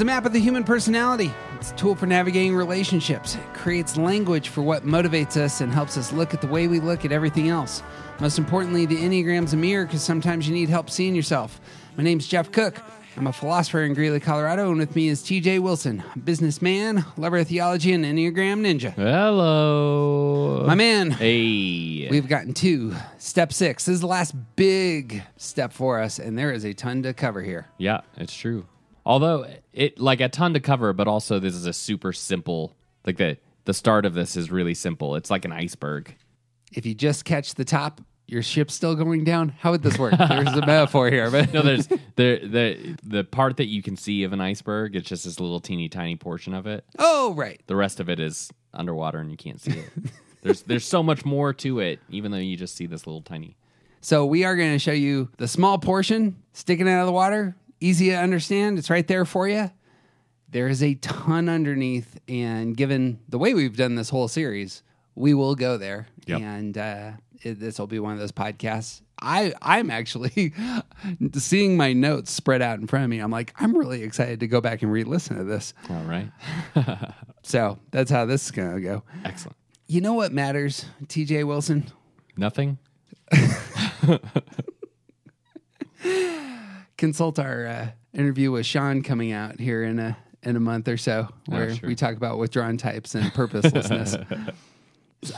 Is a map of the human personality. It's a tool for navigating relationships. It creates language for what motivates us and helps us look at the way we look at everything else. Most importantly, the Enneagram's a mirror because sometimes you need help seeing yourself. My name's Jeff Cook. I'm a philosopher in Greeley, Colorado, and with me is TJ Wilson, a businessman, lover of theology, and Enneagram ninja. Hello. My man, Hey. We've gotten to step six. This is the last big step for us, and there is a ton to cover here. yeah, it's true. Although it like a ton to cover, but also this is a super simple like the the start of this is really simple. It's like an iceberg. If you just catch the top, your ship's still going down. How would this work? There's a metaphor here, but No, there's the the the part that you can see of an iceberg, it's just this little teeny tiny portion of it. oh right. The rest of it is underwater and you can't see it. there's there's so much more to it, even though you just see this little tiny So we are going to show you the small portion sticking out of the water. Easy to understand. It's right there for you. There is a ton underneath, and given the way we've done this whole series, we will go there. Yep. And uh, it, this will be one of those podcasts. I I'm actually seeing my notes spread out in front of me. I'm like, I'm really excited to go back and re-listen to this. All right. So that's how this is going to go. Excellent. You know what matters, T.J. Wilson? Nothing? Consult our uh, interview with Sean coming out here in a in a month or so, where sure. we talk about withdrawn types and purposelessness.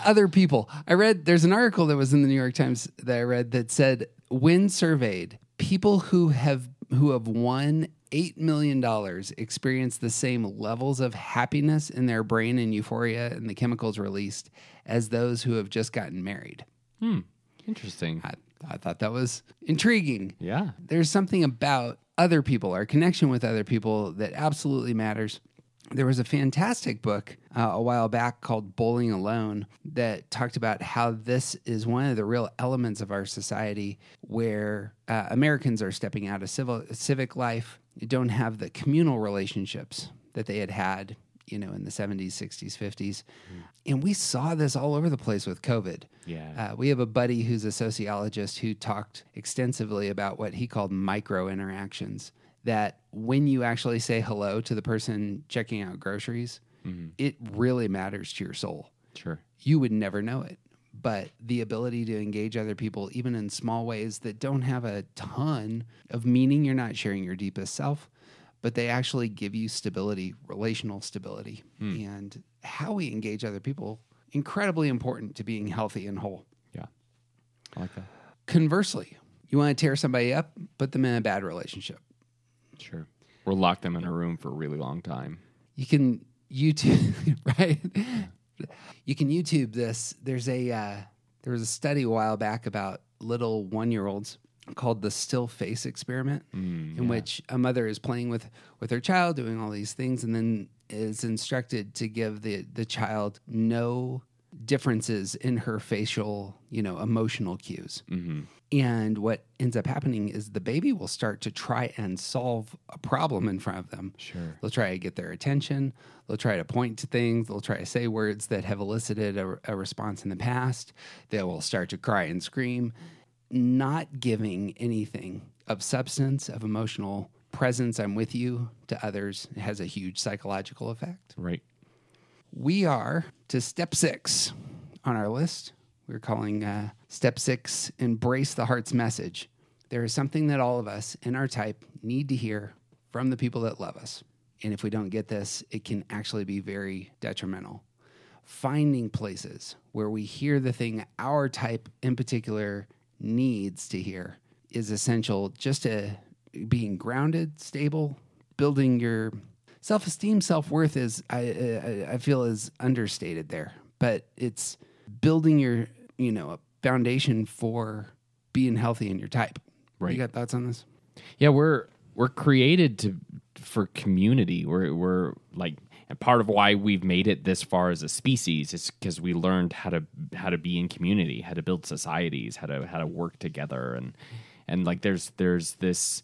Other people, I read there's an article that was in the New York Times that I read that said when surveyed, people who have who have won eight million dollars experience the same levels of happiness in their brain and euphoria and the chemicals released as those who have just gotten married. Hmm. Interesting. I, I thought that was intriguing Yeah. there's something about other people, our connection with other people that absolutely matters. There was a fantastic book uh, a while back called Bowling Alone that talked about how this is one of the real elements of our society where uh, Americans are stepping out of civil, civic life, don't have the communal relationships that they had had, you know, in the 70s, 60s, 50s. And we saw this all over the place with COVID. Yeah. Uh, we have a buddy who's a sociologist who talked extensively about what he called micro interactions. That when you actually say hello to the person checking out groceries, it really matters to your soul. Sure. You would never know it. But the ability to engage other people, even in small ways that don't have a ton of meaning, you're not sharing your deepest self, but they actually give you stability, relational stability. And how we engage other people, incredibly important to being healthy and whole. Yeah. I like that. Conversely, you want to tear somebody up, put them in a bad relationship. Sure. Or lock them in a room for a really long time. You can YouTube, right? You can YouTube this. There's a uh, there was a study a while back about little one year olds called the still face experiment, mm, in which a mother is playing with with her child, doing all these things, and then is instructed to give the the child no differences in her facial, you know, emotional cues. Mm-hmm. And what ends up happening is the baby will start to try and solve a problem in front of them. Sure. They'll try to get their attention. They'll try to point to things. They'll try to say words that have elicited a, a response in the past. They will start to cry and scream, not giving anything of substance, of emotional presence. I'm with you to others has a huge psychological effect. Right. We are to step six on our list. We're calling uh, step six embrace the heart's message. There is something that all of us in our type need to hear from the people that love us. And if we don't get this, it can actually be very detrimental. Finding places where we hear the thing our type in particular needs to hear is essential just to being grounded, stable, building your self esteem, self worth is I, I I feel is understated there, but it's building your you know a foundation for being healthy in your type. Right. You got thoughts on this? Yeah, we're we're created to for community. We're we're like and part of why we've made it this far as a species is because we learned how to how to be in community, how to build societies, how to how to work together, and and like there's there's this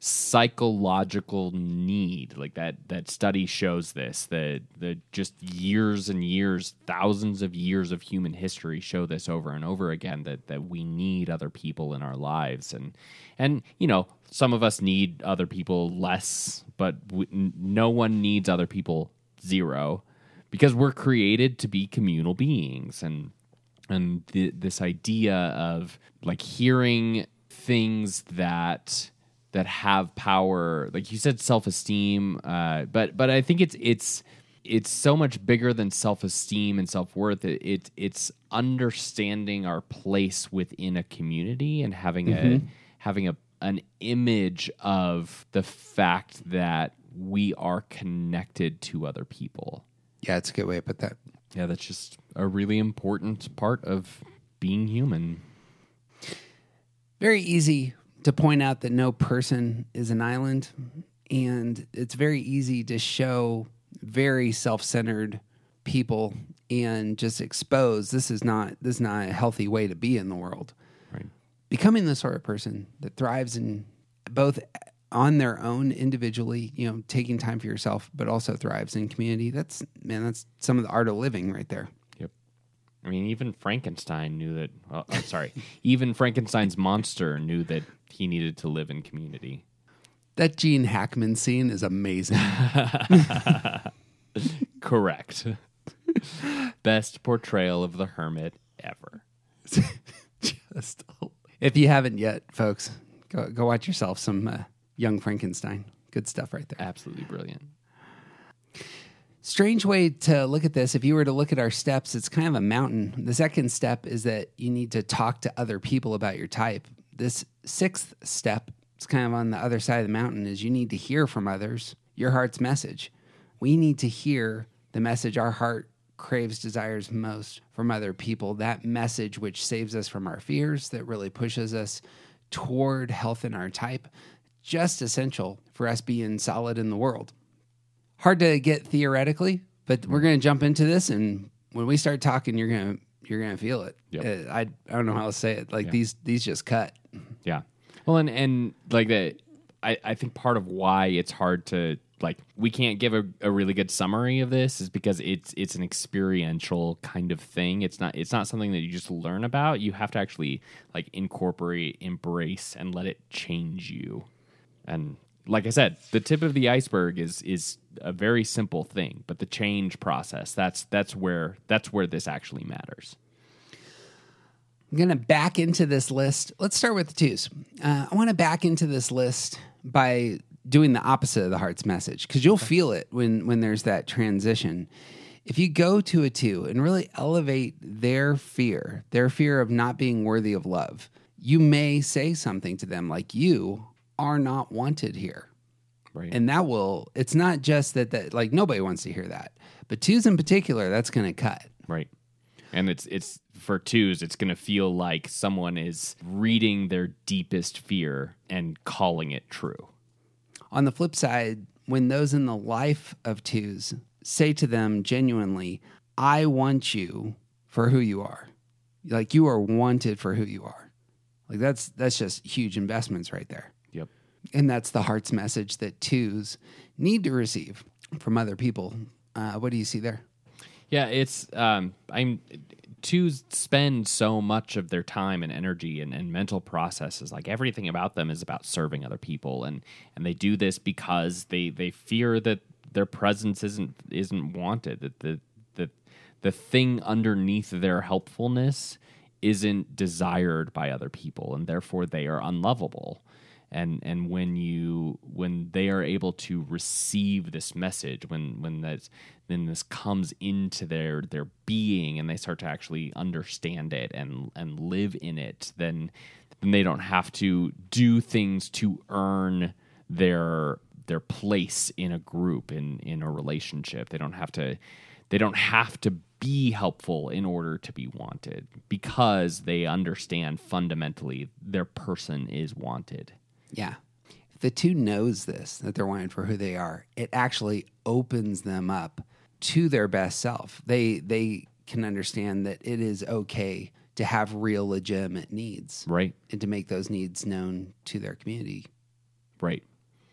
psychological need like that that study shows this that the just years and years thousands of years of human history show this over and over again that that we need other people in our lives. And and you know some of us need other people less but we, no one needs other people zero because we're created to be communal beings. And and the, this idea of like hearing things that that have power like you said self-esteem uh, but but i think it's it's it's so much bigger than self-esteem and self-worth. It, it it's understanding our place within a community and having a having a an image of the fact that we are connected to other people Yeah, it's a good way to put that. yeah that's just a really important part of being human Very easy to point out that no person is an island, and it's very easy to show very self-centered people and just expose this is not this is not a healthy way to be in the world. right Becoming the sort of person that thrives in both on their own individually, you know, taking time for yourself, but also thrives in community. That's man, that's some of the art of living right there. Yep. I mean, even Frankenstein knew that. Well, I'm sorry. even Frankenstein's monster knew that he needed to live in community. That Gene Hackman scene is amazing. Correct. Best portrayal of the hermit ever. Just if you haven't yet, folks, go go watch yourself some uh, Young Frankenstein. Good stuff right there. Absolutely brilliant. Strange way to look at this. If you were to look at our steps, it's kind of a mountain. The second step is that you need to talk to other people about your type. This sixth step, it's kind of on the other side of the mountain, is you need to hear from others your heart's message. We need to hear the message our heart craves, desires most from other people. That message which saves us from our fears, that really pushes us toward health in our type, just essential for us being solid in the world hard to get theoretically, but we're going to jump into this, and when we start talking, you're going to you're going to feel it. Yep. Uh, I I don't know how to say it. Like these these just cut. Yeah. Well, and and like that, I I think part of why it's hard to like we can't give a, a really good summary of this is because it's it's an experiential kind of thing. It's not it's not something that you just learn about. You have to actually like incorporate, embrace, and let it change you. And like I said, the tip of the iceberg is is a very simple thing, but the change process that's that's where that's where this actually matters. I'm going to back into this list. Let's start with the twos. Uh, I want to back into this list by doing the opposite of the heart's message because you'll feel it when when there's that transition. If you go to a two and really elevate their fear, their fear of not being worthy of love, you may say something to them like, "You are not wanted here." Right. and that will it's not just that that like nobody wants to hear that but twos in particular that's going to cut Right. And it's it's for twos, it's gonna feel like someone is reading their deepest fear and calling it true. on the flip side when those in the life of twos say to them genuinely i want you for who you are like you are wanted for who you are like that's that's just huge investments right there. And that's the heart's message that twos need to receive from other people. Uh, what do you see there? Yeah, it's um I'm twos spend so much of their time and energy and, and mental processes like everything about them is about serving other people. And and they do this because they they fear that their presence isn't isn't wanted that the the the thing underneath their helpfulness isn't desired by other people and therefore they are unlovable and and when you when they are able to receive this message when when this then this comes into their their being and they start to actually understand it and and live in it then then they don't have to do things to earn their their place in a group in in a relationship. They don't have to they don't have to be helpful in order to be wanted because they understand fundamentally their person is wanted Yeah. If the two knows this that they're wanted for who they are, it actually opens them up to their best self. They they can understand that it is okay to have real legitimate needs Right. and to make those needs known to their community. Right.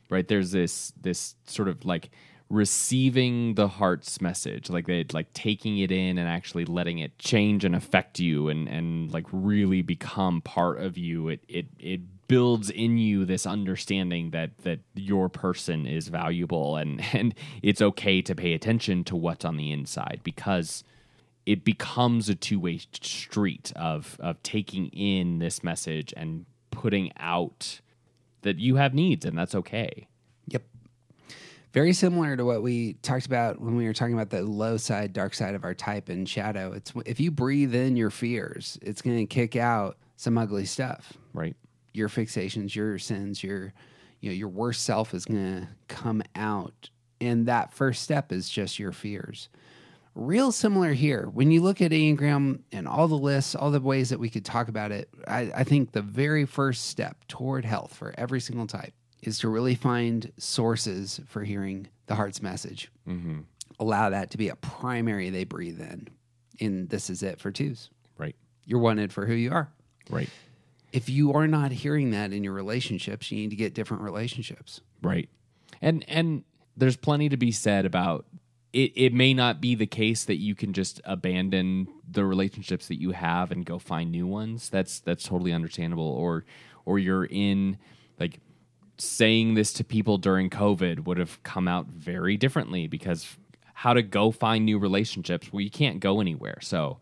Right. There's this this sort of like receiving the heart's message, like they like taking it in and actually letting it change and affect you and and like really become part of you. It it it builds in you this understanding that that your person is valuable and and it's okay to pay attention to what's on the inside because it becomes a two-way street of of taking in this message and putting out that you have needs and that's okay. Yep. Very similar to what we talked about when we were talking about the low side, dark side of our type and shadow. It's if you breathe in your fears, it's going to kick out some ugly stuff. Right. Your fixations, your sins, your you know, your worst self is going to come out. And that first step is just your fears. Real similar here. When you look at Enneagram and all the lists, all the ways that we could talk about it, I, I think the very first step toward health for every single type is to really find sources for hearing the heart's message. Mm-hmm. Allow that to be a primary they breathe in. And this is it for twos. Right. You're wanted for who you are. Right. If you are not hearing that in your relationships, you need to get different relationships. Right. And and there's plenty to be said about it it may not be the case that you can just abandon the relationships that you have and go find new ones. That's that's totally understandable or or you're in like saying this to people during COVID would have come out very differently because how to go find new relationships well you can't go anywhere. So,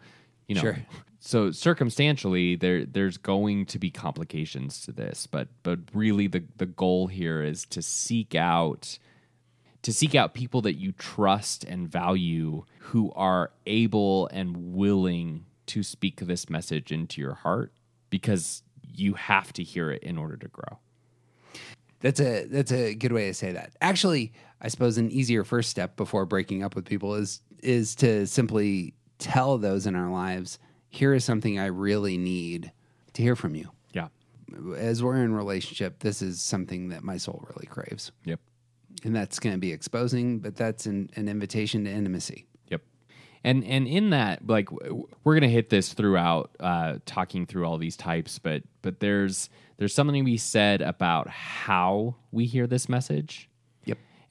you know, Sure. So circumstantially there there's going to be complications to this but but really the the goal here is to seek out to seek out people that you trust and value who are able and willing to speak this message into your heart because you have to hear it in order to grow That's a that's a good way to say that. Actually, I suppose an easier first step before breaking up with people is is to simply tell those in our lives, here is something I really need to hear from you. yeah As we're in relationship, this is something that my soul really craves. yep And that's going to be exposing, but that's an, an invitation to intimacy. Yep. And and in that, like we're gonna hit this throughout, uh, talking through all these types, but but there's there's something to be said about how we hear this message.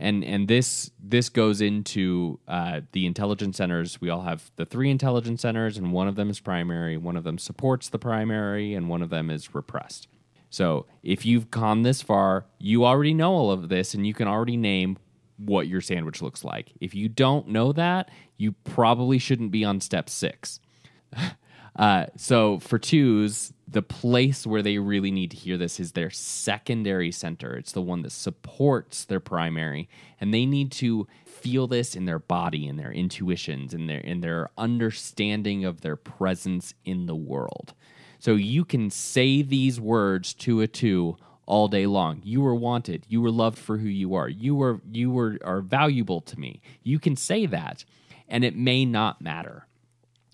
And and this this goes into uh, the intelligence centers. We all have the three intelligence centers, and one of them is primary, one of them supports the primary, and one of them is repressed. So if you've gone this far, you already know all of this, and you can already name what your sandwich looks like. If you don't know that, you probably shouldn't be on step six. Uh, so for twos, the place where they really need to hear this is their secondary center. It's the one that supports their primary, and they need to feel this in their body, in their intuitions, in their in their understanding of their presence in the world. So you can say these words to a two all day long. You were wanted. You were loved for who you are. You were you were are valuable to me. You can say that, and it may not matter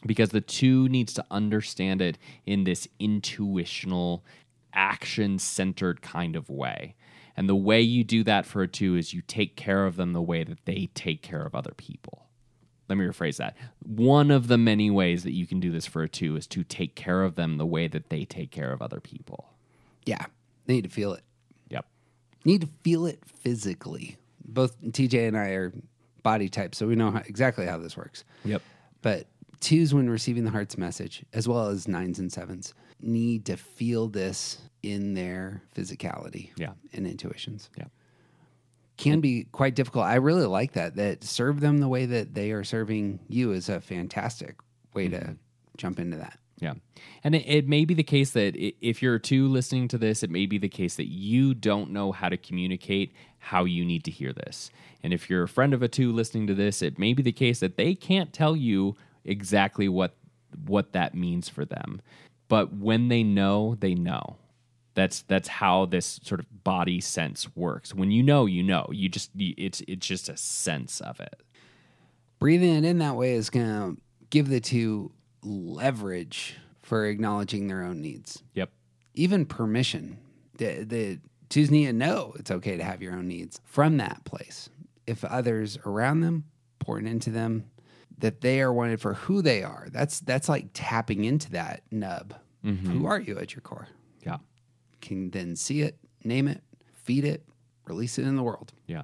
because the two needs to understand it in this intuitional action centered kind of way and the way you do that for a two is you take care of them the way that they take care of other people let me rephrase that one of the many ways that you can do this for a two is to take care of them the way that they take care of other people Yeah. They need to feel it. yep Need to feel it physically. Both TJ and I are body types, so we know how, exactly how this works. yep But twos, when receiving the heart's message, as well as nines and sevens, need to feel this in their physicality Yeah. and intuitions. Yeah. Can be quite difficult. I really like that. That serve them the way that they are serving you is a fantastic way to mm-hmm. jump into that. Yeah. And it, it may be the case that if you're a two listening to this, it may be the case that you don't know how to communicate how you need to hear this. And if you're a friend of a two listening to this, it may be the case that they can't tell you exactly what what that means for them. But when they know, they know. That's that's how this sort of body sense works. When you know, you know. You just it's it's just a sense of it. breathing it in that way is going to give the two leverage for acknowledging their own needs Yep. even permission the the Twos need to know it's okay to have your own needs from that place. If others around them pouring into them, that they are wanted for who they are. That's that's like tapping into that nub. Who are you at your core? Yeah. Can then see it, name it, feed it, release it in the world. Yeah.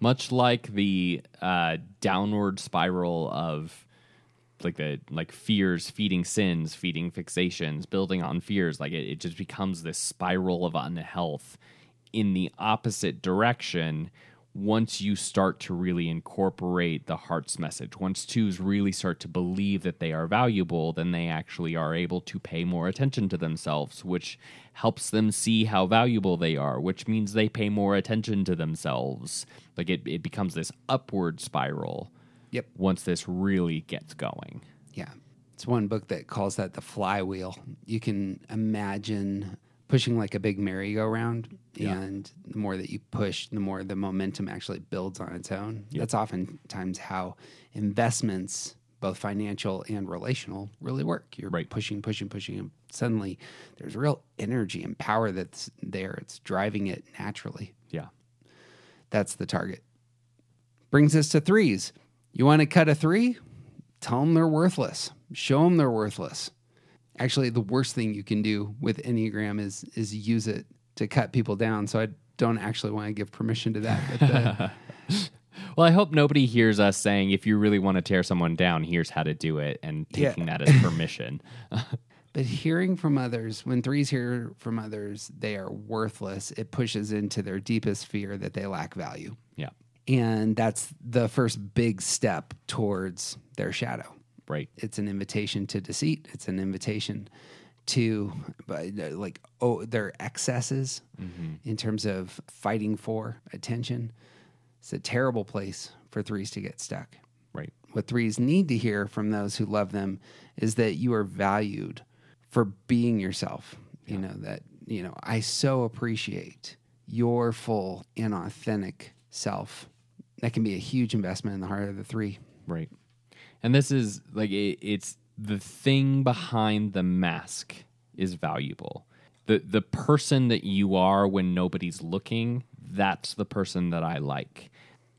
Much like the uh, downward spiral of like the like fears feeding sins, feeding fixations, building on fears, like it, it just becomes this spiral of unhealth in the opposite direction once you start to really incorporate the heart's message. Once twos really start to believe that they are valuable, then they actually are able to pay more attention to themselves, which helps them see how valuable they are, which means they pay more attention to themselves. Like it, it becomes this upward spiral Yep. once this really gets going. Yeah. It's one book that calls that the flywheel. You can imagine pushing like a big merry-go-round and the more that you push, the more the momentum actually builds on its own. That's oftentimes how investments, both financial and relational, really work. You're Right. pushing, pushing, pushing, and suddenly there's real energy and power that's there. It's driving it naturally. Yeah. That's the target. Brings us to threes. You want to cut a three? Tell them they're worthless. Show them they're worthless. Actually, the worst thing you can do with Enneagram is is use it to cut people down. So I don't actually want to give permission to that. But the, uh, Well, I hope nobody hears us saying if you really want to tear someone down, here's how to do it and Yeah. taking that as permission. but hearing from others, when threes hear from others, they are worthless. It pushes into their deepest fear that they lack value. yeah. And that's the first big step towards their shadow. Right. it's an invitation to deceit. It's an invitation to but, uh, like oh their excesses in terms of fighting for attention. It's a terrible place for threes to get stuck. Right. What threes need to hear from those who love them is that you are valued for being yourself. You know that you know I so appreciate your full and authentic self. That can be a huge investment in the heart of the three. Right. And this is like it, it's the thing behind the mask is valuable. The the person that you are when nobody's looking, that's the person that I like.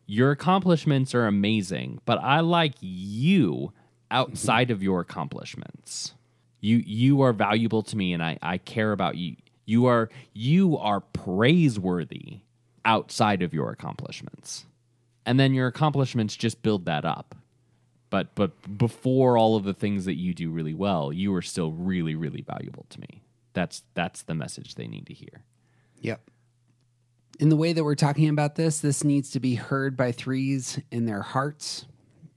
Your accomplishments are amazing, but I like you outside of your accomplishments. You you are valuable to me and I, I care about you. You are you are praiseworthy outside of your accomplishments. And then your accomplishments just build that up but but before all of the things that you do really well, you are still really really valuable to me. That's that's the message they need to hear. Yep. In the way that we're talking about this, this needs to be heard by threes in their hearts.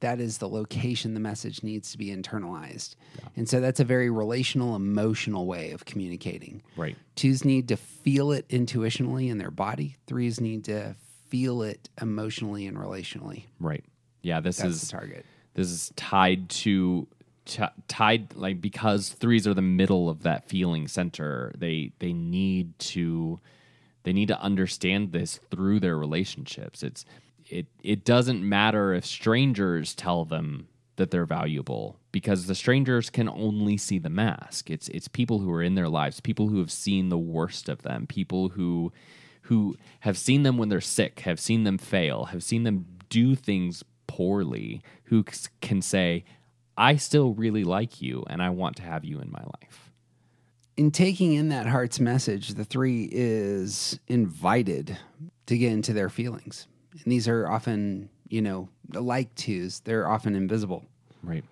That is the location the message needs to be internalized. And so that's a very relational, emotional way of communicating. Right. Twos need to feel it intuitionally in their body, threes need to feel it emotionally and relationally. Right. Yeah, this That's is the target. This is tied to t- tied like because threes are the middle of that feeling center. They they need to they need to understand this through their relationships. It's it it doesn't matter if strangers tell them that they're valuable because the strangers can only see the mask. It's it's people who are in their lives, people who have seen the worst of them, people who who have seen them when they're sick, have seen them fail, have seen them do things poorly, who can say, "I still really like you and I want to have you in my life." in taking in that heart's message, the three is invited to get into their feelings. And these are often, you know, like twos, they're often invisible. Right.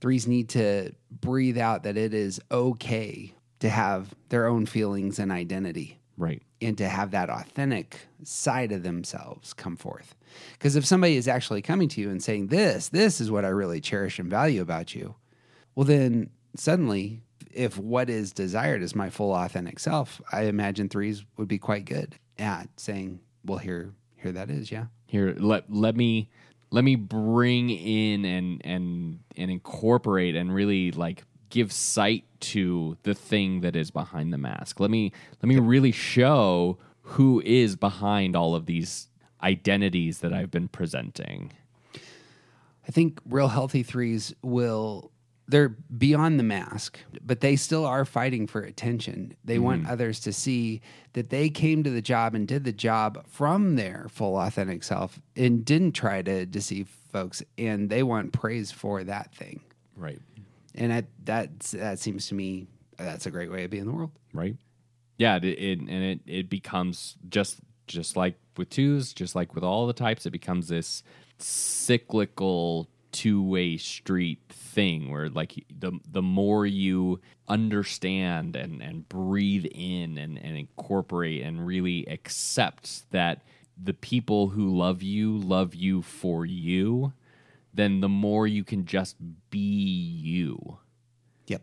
Threes need to breathe out that it is okay to have their own feelings and identity Right. and to have that authentic side of themselves come forth. Because if somebody is actually coming to you and saying, This, this is what I really cherish and value about you, well, then suddenly, if what is desired is my full authentic self, I imagine threes would be quite good at saying, Well, here, here that is, yeah. Here let let me let me bring in and and and incorporate and really like give sight to the thing that is behind the mask. Let me let me really show who is behind all of these identities that I've been presenting. I think real healthy threes will they're beyond the mask, but they still are fighting for attention. They mm-hmm. want others to see that they came to the job and did the job from their full authentic self and didn't try to deceive folks and they want praise for that thing. Right. And that that that seems to me that's a great way of being in the world. right? Yeah, it, it and it it becomes just just like with twos, just like with all the types, it becomes this cyclical two way street thing where like the the more you understand and and breathe in and, and incorporate and really accept that the people who love you love you for you, then the more you can just be you. Yep.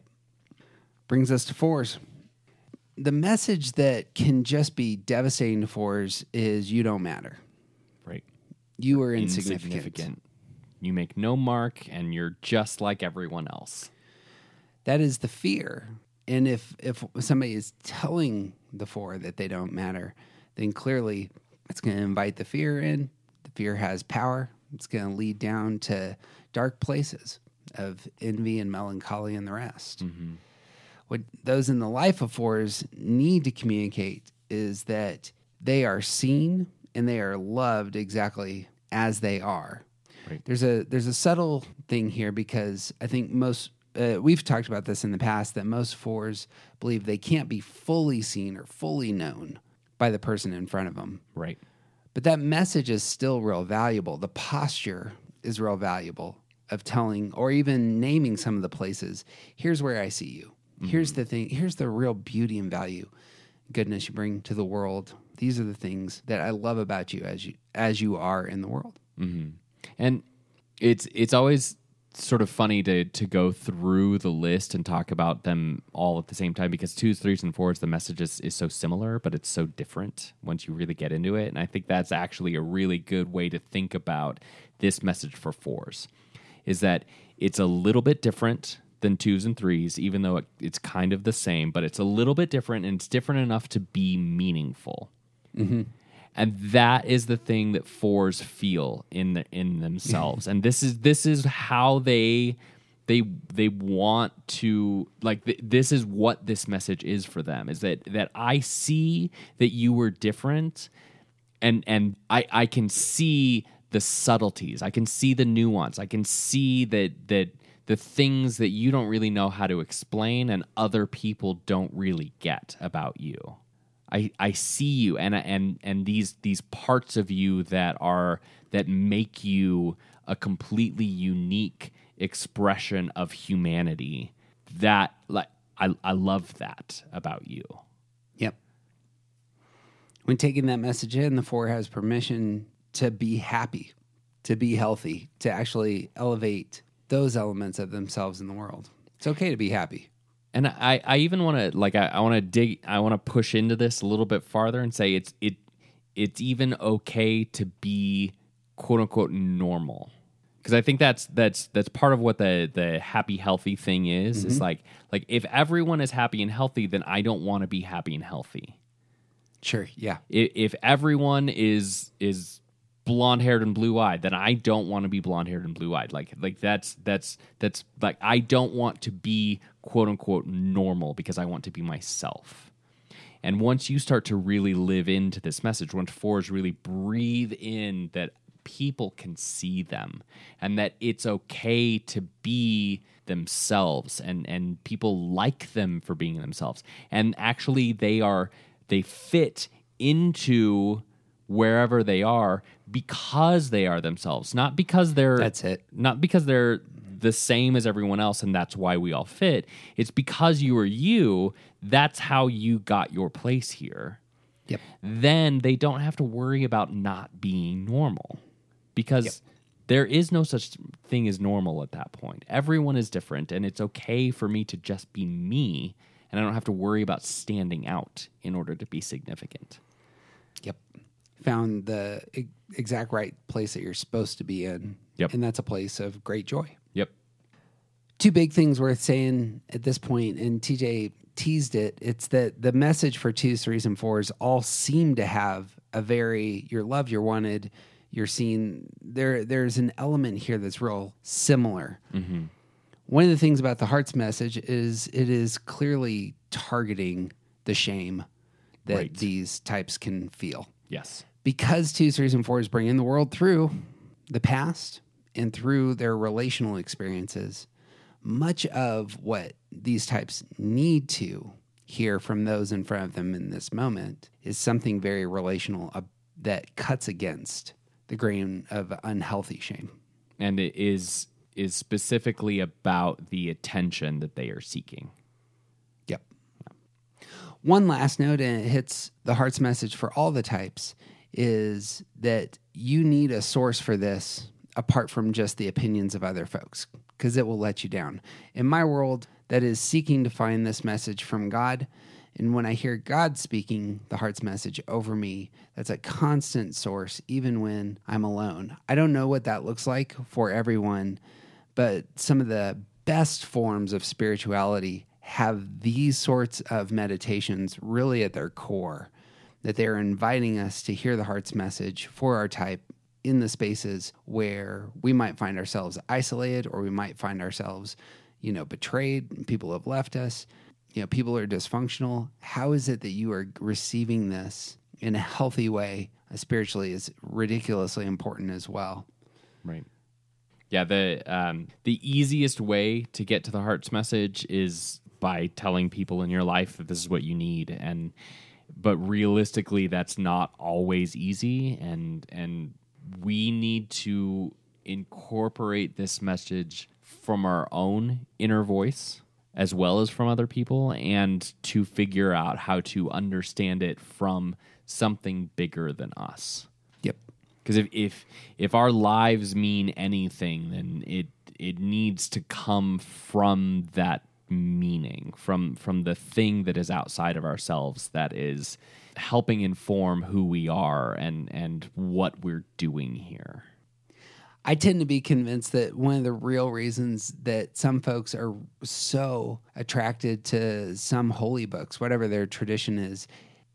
Brings us to fours. The message that can just be devastating to fours is you don't matter. Right. You are insignificant. You make no mark and you're just like everyone else. That is the fear. And if if somebody is telling the four that they don't matter, then clearly it's going to invite the fear in. The fear has power. It's going to lead down to dark places of envy and melancholy and the rest. What those in the life of fours need to communicate is that they are seen and they are loved exactly as they are. Right. There's a there's a subtle thing here because I think most uh, we've talked about this in the past that most fours believe they can't be fully seen or fully known by the person in front of them. Right. But that message is still real valuable. The posture is real valuable of telling or even naming some of the places. Here's where I see you. Here's mm. the thing. Here's the real beauty and value, goodness you bring to the world. These are the things that I love about you as you as you are in the world. Mm-hmm. And it's it's always sort of funny to to go through the list and talk about them all at the same time because twos, threes, and fours, the message is, is so similar, but it's so different once you really get into it. And I think that's actually a really good way to think about this message for fours. Is that it's a little bit different than twos and threes, even though it, it's kind of the same, but it's a little bit different and it's different enough to be meaningful mm-hmm. And that is the thing that fours feel in the, in themselves. Mm-hmm. And this is this is how they they they want to like th- this is what this message is for them is that that I see that you were different and and I I can see the subtleties. I can see the nuance. I can see that that the things that you don't really know how to explain and other people don't really get about you I, I see you and and and these these parts of you that are that make you a completely unique expression of humanity that like I, I love that about you Yep. When taking that message in, the four has permission to be happy, to be healthy, to actually elevate those elements of themselves in the world. It's okay to be happy. And I, I even want to like I, I want to dig I want to push into this a little bit farther and say it's it it's even okay to be quote unquote normal because I think that's that's that's part of what the the happy healthy thing is is mm-hmm. like like if everyone is happy and healthy then I don't want to be happy and healthy Sure. Yeah. if, if everyone is is blonde haired and blue eyed, then I don't want to be blonde haired and blue eyed. Like like that's that's that's like I don't want to be quote unquote normal because I want to be myself. And once you start to really live into this message, once fours really breathe in that people can see them and that it's okay to be themselves and and people like them for being themselves and actually they are they fit into wherever they are because they are themselves not because they're That's it. not because they're the same as everyone else and that's why we all fit it's because you are you that's how you got your place here Yep. then they don't have to worry about not being normal because there is no such thing as normal at that point. Everyone is different, and it's okay for me to just be me, and I don't have to worry about standing out in order to be significant. Yep. Found the exact right place that you're supposed to be in. Yep. And that's a place of great joy. Two big things worth saying at this point, and TJ teased it. It's that the message for twos, threes, and fours all seem to have a very you're loved, you're wanted, you're seen. There, there's an element here that's real similar. Mm-hmm. One of the things about the heart's message is it is clearly targeting the shame that Right. these types can feel. Yes. Because twos, threes, and fours bring in the world through the past and through their relational experiences, much of what these types need to hear from those in front of them in this moment is something very relational uh, that cuts against the grain of unhealthy shame. And it is is specifically about the attention that they are seeking. Yep. One last note, and it hits the heart's message for all the types, is that you need a source for this apart from just the opinions of other folks, because it will let you down. In my world, that is seeking to find this message from God. And when I hear God speaking the heart's message over me, that's a constant source, even when I'm alone. I don't know what that looks like for everyone, but some of the best forms of spirituality have these sorts of meditations really at their core, that they're inviting us to hear the heart's message for our type in the spaces where we might find ourselves isolated or we might find ourselves, you know, betrayed, people have left us, you know, people are dysfunctional. How is it that you are receiving this in a healthy way uh, spiritually is ridiculously important as well. Right. Yeah, the um, the easiest way to get to the heart's message is by telling people in your life that this is what you need and but realistically that's not always easy and and we need to incorporate this message from our own inner voice as well as from other people and to figure out how to understand it from something bigger than us Yep. because if, if if our lives mean anything then it it needs to come from that meaning from from the thing that is outside of ourselves that is helping inform who we are and and what we're doing here I tend to be convinced that one of the real reasons that some folks are so attracted to some holy books, whatever their tradition is,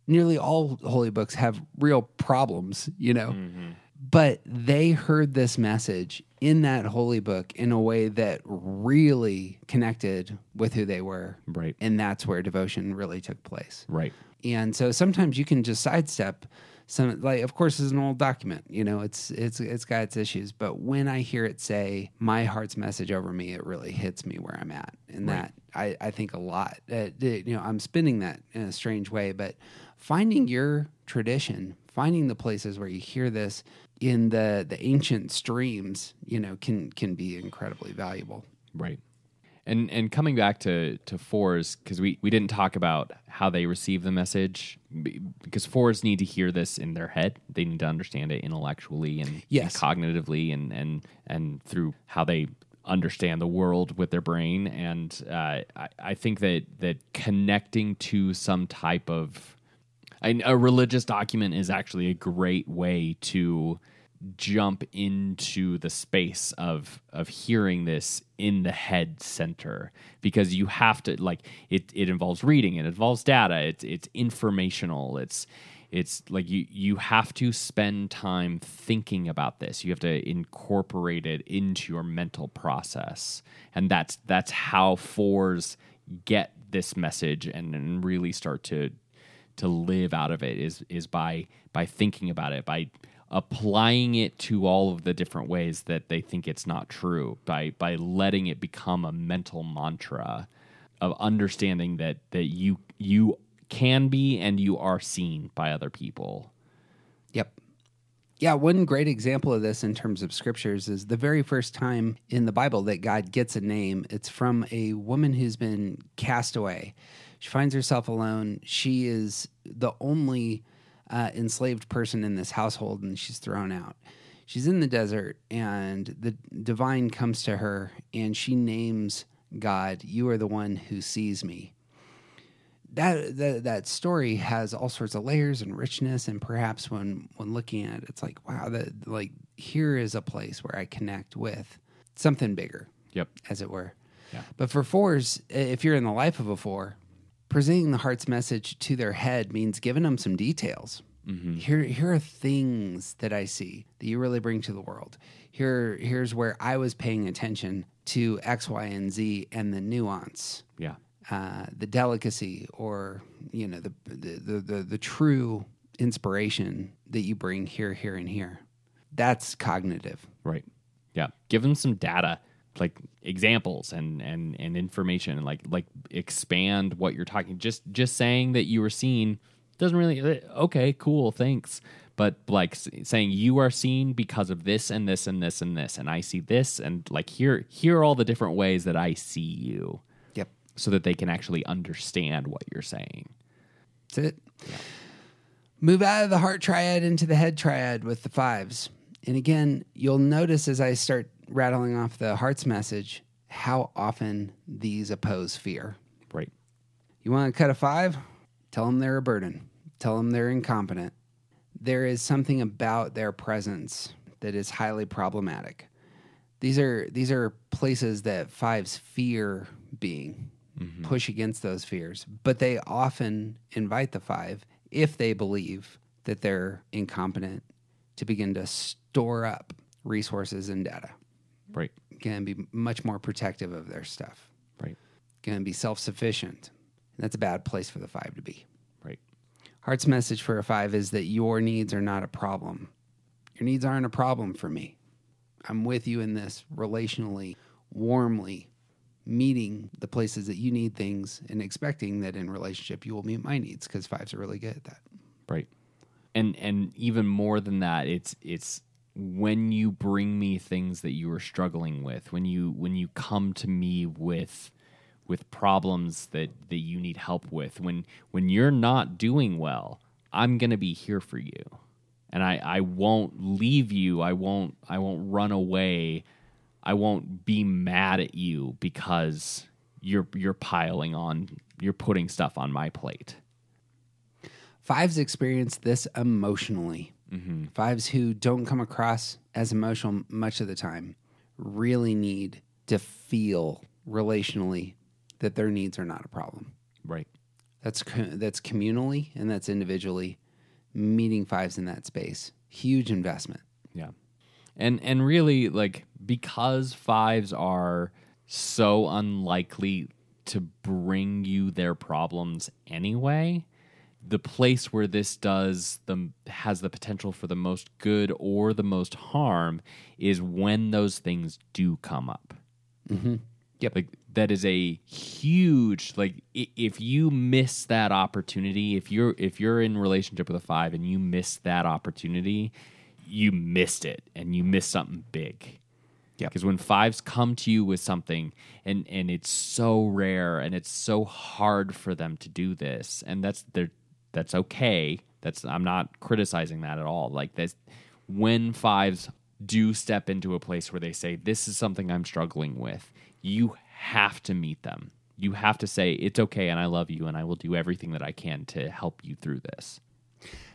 nearly all holy books have real problems, you know. Mm-hmm. But they heard this message in that holy book in a way that really connected with who they were. Right. And that's where devotion really took place. right And so sometimes you can just sidestep some like of course it's an old document, you know, it's it's it's got its issues, but when I hear it say my heart's message over me, it really hits me where I'm at. And that I, I think a lot. Uh, you know, I'm spinning that in a strange way, but finding your tradition, finding the places where you hear this in the the ancient streams, you know, can can be incredibly valuable. Right. And and coming back to to fours because we we didn't talk about how they receive the message because fours need to hear this in their head. They need to understand it intellectually and, Yes. and cognitively and and and through how they understand the world with their brain. And uh, I, I think that that connecting to some type of I- a religious document is actually a great way to jump into the space of of hearing this in the head center. Because you have to like it it involves reading it involves data it's it's informational it's it's like you you have to spend time thinking about this. You have to incorporate it into your mental process. And that's that's how fours get this message and, and really start to to live out of it is is by by thinking about it by applying it to all of the different ways that they think it's not true by by letting it become a mental mantra of understanding that that you you can be and you are seen by other people Yep. Yeah, one great example of this in terms of scriptures is the very first time in the Bible that God gets a name. It's from a woman who's been cast away. She finds herself alone. She is the only uh, enslaved person in this household, and she's thrown out. She's in the desert, and the divine comes to her, and she names God, You are the one who sees me that, that that story has all sorts of layers and richness and perhaps when when looking at it it's like wow that like here is a place where i connect with something bigger yep as it were Yeah. but for fours if you're in the life of a four presenting the heart's message to their head means giving them some details here here are things that i see that you really bring to the world here here's where i was paying attention to X, Y, and Z and the nuance, Yeah. uh, the delicacy, or you know the, the the the the true inspiration that you bring here, here, and here. That's cognitive. Right. Yeah. Give them some data, like examples and and and information, and like like expand what you're talking. Just just saying that you were seen doesn't really. uh, Okay, cool, thanks. But like saying you are seen because of this and this and this and this, and I see this, and like here here are all the different ways that I see you, Yep, so that they can actually understand what you're saying. that's it. Move out of the heart triad into the head triad with the fives. And again, you'll notice as I start rattling off the heart's message how often these oppose fear. Right. You want to cut a five? Tell them they're a burden. Tell them they're incompetent. There is something about their presence that is highly problematic. These are these are places that fives fear being, mm-hmm. push against those fears, but they often invite the five if they believe that they're incompetent to begin to store up resources and data. Right. Can be much more protective of their stuff Right. going to be self sufficient. And That's a bad place for the five to be. Right. Heart's message for a five is that your needs are not a problem. Your needs aren't a problem for me. I'm with you in this relationally, warmly, meeting the places that you need things and expecting that in relationship you will meet my needs because fives are really good at that. right and and even more than that it's it's when you bring me things that you are struggling with when you when you come to me with with problems that that you need help with when when you're not doing well i'm going to be here for you. And i i won't leave you. I won't i won't run away. I won't be mad at you because you're you're piling on you're putting stuff on my plate. Fives experienced this emotionally. Mm-hmm. Fives who don't come across as emotional much of the time really need to feel relationally that their needs are not a problem. right That's that's communally and that's individually meeting fives in that space. Huge investment. Yeah. And and really like because fives are so unlikely to bring you their problems anyway, the place where this does the has the potential for the most good or the most harm is when those things do come up. Mm-hmm. Yep. Like that is a huge like if you miss that opportunity, if you're if you're in relationship with a 5 and you miss that opportunity, you missed it and you missed something big. Yep. Because when fives come to you with something and and it's so rare and it's so hard for them to do this and that's they're that's okay. That's I'm not criticizing that at all. Like that's when fives do step into a place where they say this is something I'm struggling with, you have to meet them. You have to say it's okay and I love you and I will do everything that I can to help you through this.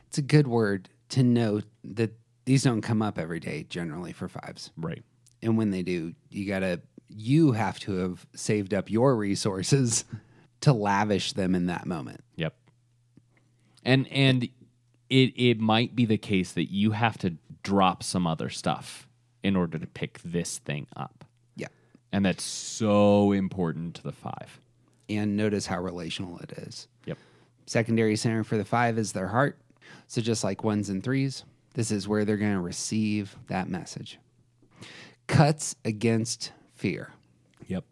It's a good word to note that these don't come up every day generally for fives. Right. And when they do, you got to you have to have saved up your resources to lavish them in that moment. Yep. And and it it might be the case that you have to drop some other stuff in order to pick this thing up. Yeah. And that's so important to the 5. And notice how relational it is. Yep. Secondary center for the five is their heart. So just like ones and threes, this is where they're going to receive that message. Cuts against fear. Yep.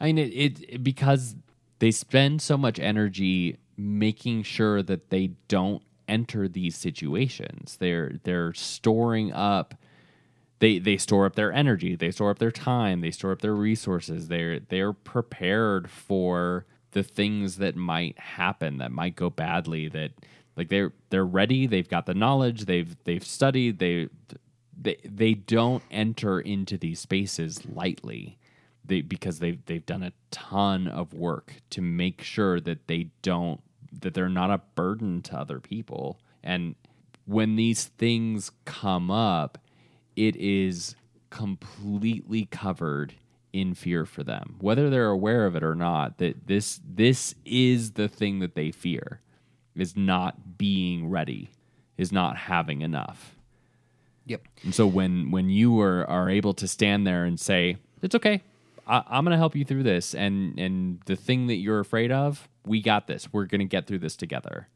I mean, it, it- because they spend so much energy making sure that they don't enter these situations. They're they're storing up. They they store up their energy. They store up their time. They store up their resources. They're they're prepared for the things that might happen that might go badly. That like they're they're ready. They've got the knowledge. They've they've studied. They they they don't enter into these spaces lightly they because they've they've done a ton of work to make sure that they don't that they're not a burden to other people. And when these things come up it is completely covered in fear for them whether they're aware of it or not that this this is the thing that they fear is not being ready is not having enough. Yep. and so when when you are are able to stand there and say it's okay, I, I'm going to help you through this, and and the thing that you're afraid of, we got this. We're going to get through this together.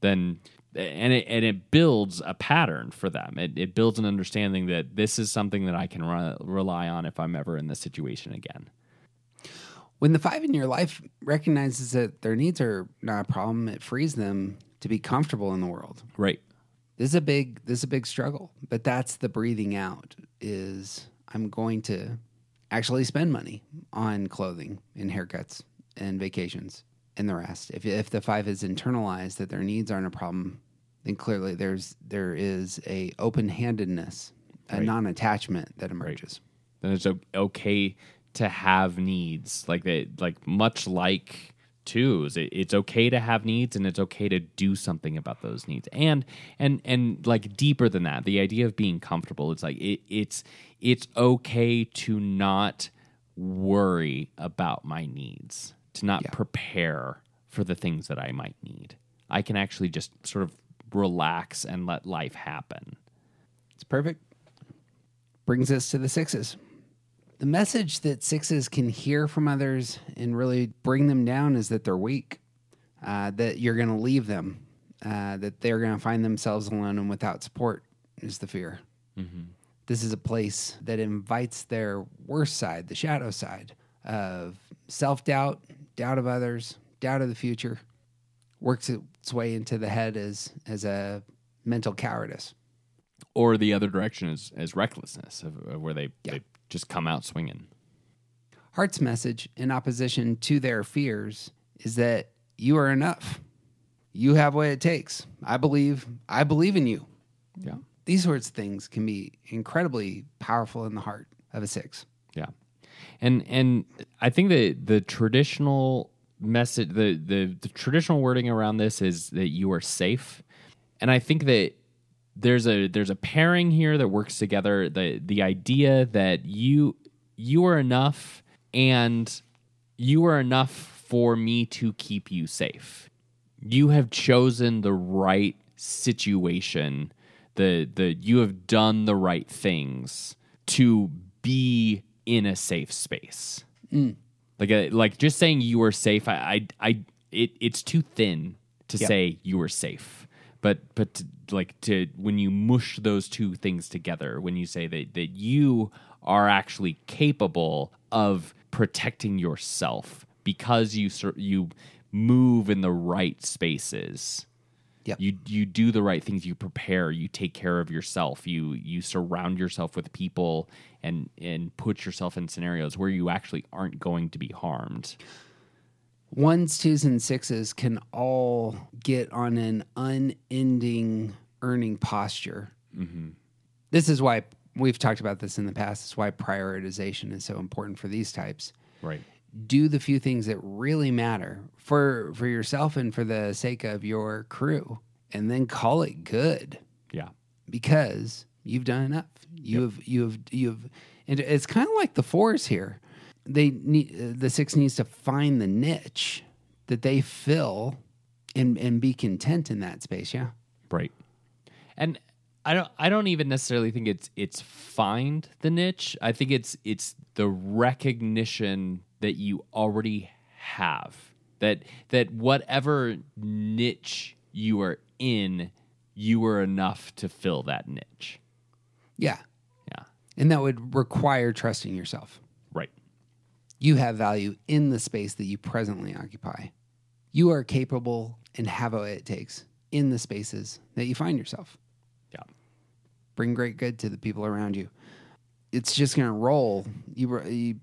Then, and it and it builds a pattern for them. It it builds an understanding that this is something that I can re- rely on if I'm ever in this situation again. When the five in your life recognizes that their needs are not a problem, it frees them to be comfortable in the world. Right. This is a big this is a big struggle, but that's the breathing out is I'm going to actually spend money on clothing and haircuts and vacations and the rest. If if the five is internalized that their needs aren't a problem, then clearly there's there is a open-handedness, a Right. non-attachment that emerges. then it's okay to have needs like they like much like twos it, it's okay to have needs and it's okay to do something about those needs and and and like deeper than that the idea of being comfortable it's like it, it's it's okay to not worry about my needs to not Yeah. prepare for the things that i might need i can actually just sort of relax and let life happen It's perfect. Brings us to the sixes. The message that sixes can hear from others and really bring them down is that they're weak, uh, that you're going to leave them, uh, that they're going to find themselves alone and without support is the fear. This is a place that invites their worst side, the shadow side of self doubt, doubt of others, doubt of the future, works its way into the head as, as a mental cowardice. or the other direction is, is recklessness of, of where they, Yeah. they just come out swinging Heart's message in opposition to their fears is that you are enough. You have what it takes. I believe, I believe in you. yeah These sorts of things can be incredibly powerful in the heart of a six. yeah and and i think that the traditional message the, the the traditional wording around this is that you are safe and i think that there's a there's a pairing here that works together. The the idea that you you are enough and you are enough for me to keep you safe. You have chosen the right situation. The the you have done the right things to be in a safe space. Mm. Like a, like just saying you are safe i i, I it, it's too thin to Yeah. say you are safe but but to, like to when you mush those two things together when you say that that you are actually capable of protecting yourself because you you move in the right spaces. Yep. you you do the right things. You prepare. You take care of yourself. You you surround yourself with people and and put yourself in scenarios where you actually aren't going to be harmed Ones, twos, and sixes can all get on an unending earning posture. Mm-hmm. This is why we've talked about this in the past. It's why prioritization is so important for these types. right do the few things that really matter for for yourself and for the sake of your crew and then call it good yeah because you've done enough you have you have you have and it's kind of like the fours here they need the six needs to find the niche that they fill and and be content in that space yeah Right. And I don't I don't even necessarily think it's it's find the niche. I think it's it's the recognition that you already have. That that whatever niche you are in, you are enough to fill that niche. yeah Yeah. and that would require trusting yourself. You have value in the space that you presently occupy. You are capable and have what it takes in the spaces that you find yourself. Yeah. Bring great good to the people around you. It's just going to roll. You, you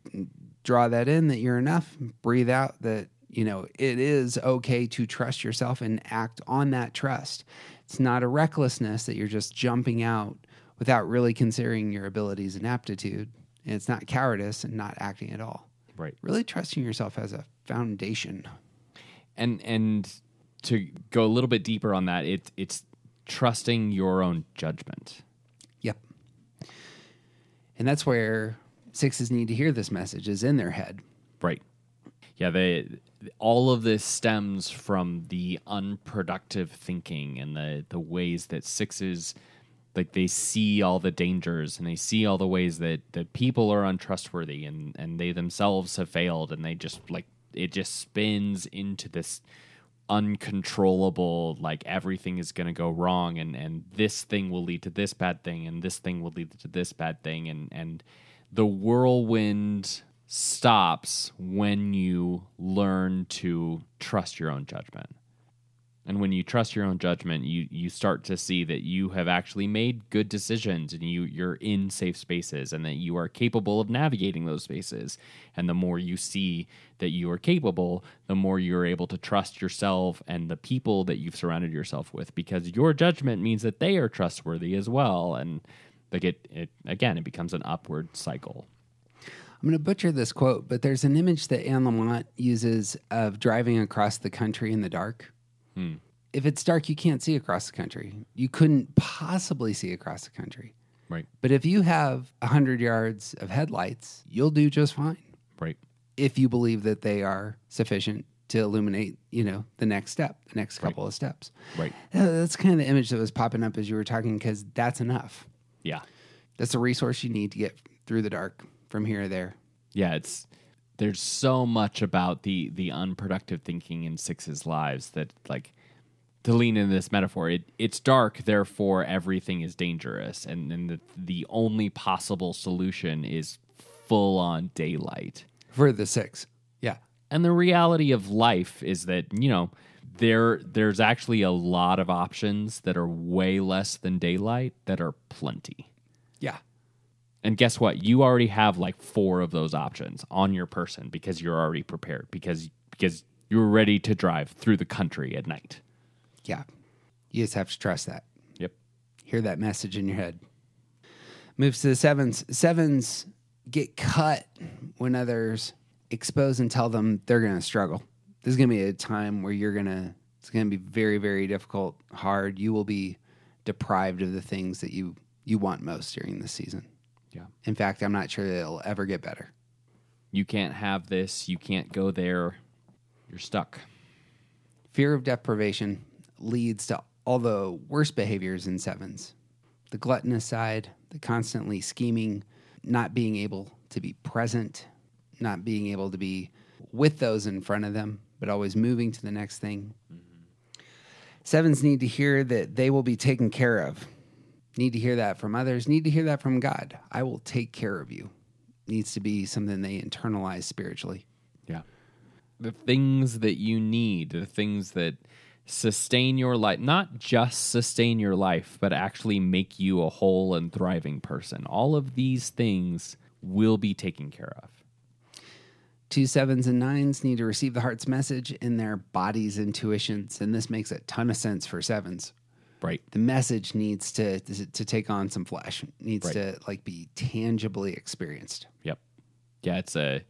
draw that in that you're enough, breathe out that, you know, it is okay to trust yourself and act on that trust. It's not a recklessness that you're just jumping out without really considering your abilities and aptitude. And it's not cowardice and not acting at all Right. really trusting yourself as a foundation. And and to go a little bit deeper on that, it it's trusting your own judgment. Yep. And that's where sixes need to hear this message is in their head. Right. Yeah, they all of this stems from the unproductive thinking and the the ways that sixes like they see all the dangers and they see all the ways that that people are untrustworthy and and they themselves have failed and they just like it just spins into this uncontrollable like everything is going to go wrong and and this thing will lead to this bad thing and this thing will lead to this bad thing. And and the whirlwind stops when you learn to trust your own judgment and when you trust your own judgment, you you start to see that you have actually made good decisions and you you're in safe spaces and that you are capable of navigating those spaces. And the more you see that you are capable, the more you're able to trust yourself and the people that you've surrounded yourself with because your judgment means that they are trustworthy as well and like it, it again it becomes an upward cycle. I'm going to butcher this quote, but there's an image that Anne Lamott uses of driving across the country in the dark. If it's dark, you can't see across the country. You couldn't possibly see across the country. Right. But if you have 100 yards of headlights, you'll do just fine Right. if you believe that they are sufficient to illuminate, you know, the next step, the next couple of steps. Right. Uh, That's kind of the image that was popping up as you were talking because that's enough. Yeah. That's the resource you need to get through the dark from here or there. yeah it's there's so much about the the unproductive thinking in six's lives that like to lean into this metaphor it, it's dark therefore everything is dangerous and, and the, the only possible solution is full on daylight For the six. Yeah. and the reality of life is that you know there there's actually a lot of options that are way less than daylight that are plenty Yeah. And guess what? You already have like four of those options on your person because you're already prepared because because you're ready to drive through the country at night. Yeah. You just have to trust that. Yep. Hear that message in your head. Moves to the sevens. Sevens get cut when others expose and tell them they're going to struggle. This is going to be a time where you're going to, it's going to be very, very difficult, hard. You will be deprived of the things that you, you want most during this season. Yeah. In fact, I'm not sure that it'll ever get better. You can't have this. You can't go there. You're stuck. Fear of deprivation leads to all the worst behaviors in sevens the gluttonous side, the constantly scheming, not being able to be present, not being able to be with those in front of them, but always moving to the next thing. Mm-hmm. Sevens need to hear that they will be taken care of. Need to hear that from others, need to hear that from God. I will take care of you. Needs to be something they internalize spiritually. Yeah. The things that you need, the things that sustain your life, not just sustain your life, but actually make you a whole and thriving person. All of these things will be taken care of. Two sevens and nines need to receive the heart's message in their body's intuitions, and this makes a ton of sense for sevens. Right. The message needs to to, to take on some flesh, needs Right. to like be tangibly experienced. Yep. Yeah, it's a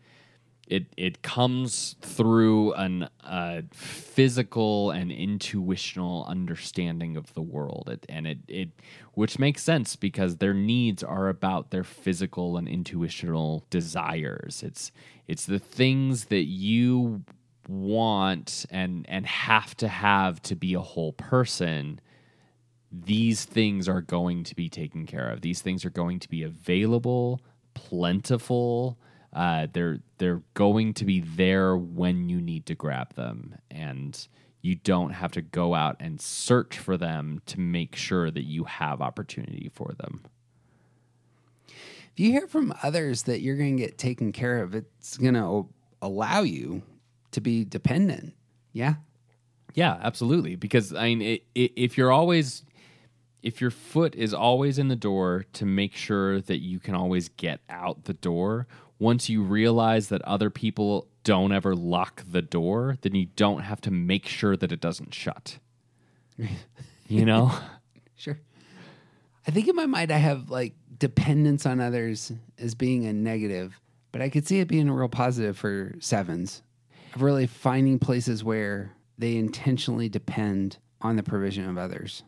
it it comes through an uh, physical and intuitional understanding of the world, it, and it it which makes sense because their needs are about their physical and intuitional desires. It's it's the things that you want and and have to have to be a whole person these things are going to be taken care of. These things are going to be available, plentiful. Uh, they're they're going to be there when you need to grab them, and you don't have to go out and search for them to make sure that you have opportunity for them. If you hear from others that you're going to get taken care of, it's going to allow you to be dependent. Yeah. Yeah, absolutely. Because I mean, it, it, if you're always, if your foot is always in the door to make sure that you can always get out the door, once you realize that other people don't ever lock the door, then you don't have to make sure that it doesn't shut. you know? Sure. I think in my mind, I have like dependence on others as being a negative, but I could see it being a real positive for sevens of really finding places where they intentionally depend on the provision of others.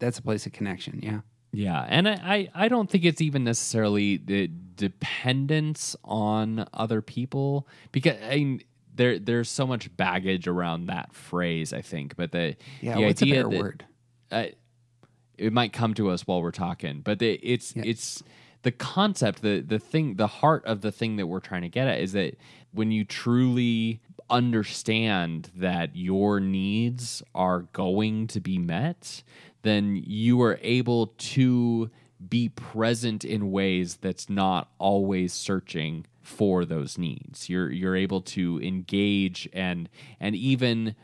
That's a place of connection. Yeah. Yeah, and I, I, I don't think it's even necessarily the dependence on other people because I mean, there there's so much baggage around that phrase. I think, but the Yeah. the what's idea a that, word? uh, it might come to us while we're talking, but it, it's it's the concept, the the thing, the heart of the thing that we're trying to get at is that when you truly understand that your needs are going to be met, then you are able to be present in ways that's not always searching for those needs. You're you're able to engage and and even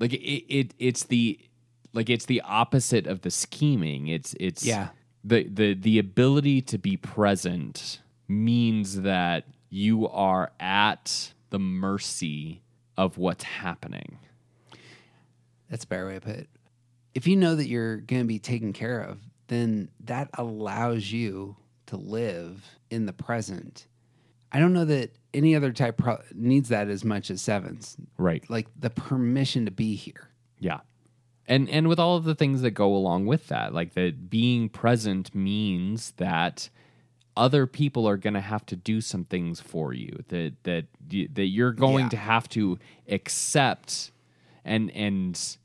like it, it it's the like it's the opposite of the scheming. It's it's Yeah. the the the ability to be present means that you are at the mercy of what's happening. That's a better way to put it. If you know that you're going to be taken care of, then that allows you to live in the present. I don't know that any other type pro- needs that as much as sevens. Right. Like the permission to be here. Yeah. And and with all of the things that go along with that, like that being present means that other people are going to have to do some things for you that that that you're going Yeah. to have to accept and and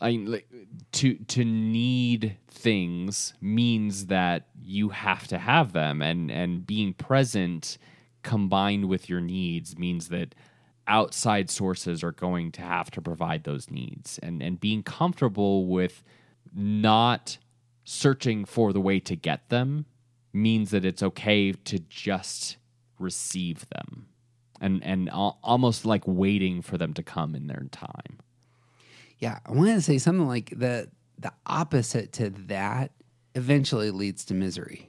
I like, to to need things means that you have to have them, and and being present combined with your needs means that outside sources are going to have to provide those needs, and and being comfortable with not searching for the way to get them means that it's okay to just receive them, and and almost like waiting for them to come in their time. Yeah, I wanted to say something like the the opposite to that eventually leads to misery.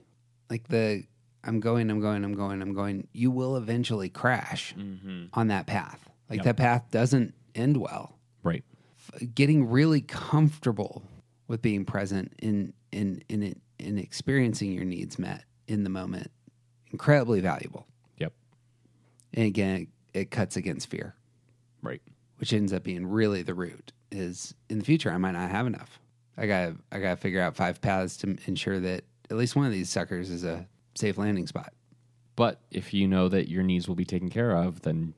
Like the I'm going, I'm going, I'm going, I'm going. You will eventually crash mm-hmm. on that path. Like Yep. that path doesn't end well. Right. Getting really comfortable with being present in in in it, in experiencing your needs met in the moment, incredibly valuable. Yep. And again, it, it cuts against fear. Right. which ends up being really the root is in the future I might not have enough. I got I got to figure out five paths to ensure that at least one of these suckers is a safe landing spot. But if you know that your needs will be taken care of, then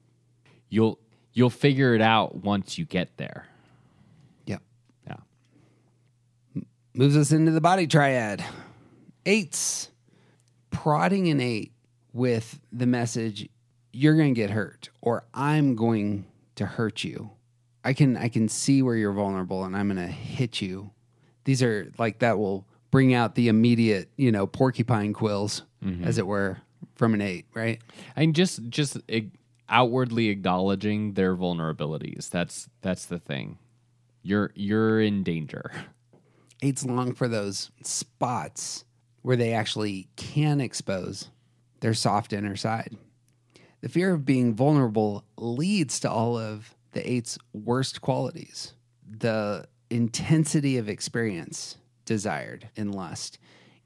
you'll you'll figure it out once you get there. Yep. Yeah. Moves us into the body triad. Eights. Prodding an eight with the message you're going to get hurt or I'm going to hurt you. I can I can see where you're vulnerable and I'm going to hit you. These are like that will bring out the immediate, you know, porcupine quills mm-hmm. as it were from an 8, right? And just just outwardly acknowledging their vulnerabilities. That's that's the thing. You're you're in danger. Eights long for those spots where they actually can expose their soft inner side. The fear of being vulnerable leads to all of the eight's worst qualities the intensity of experience desired in lust,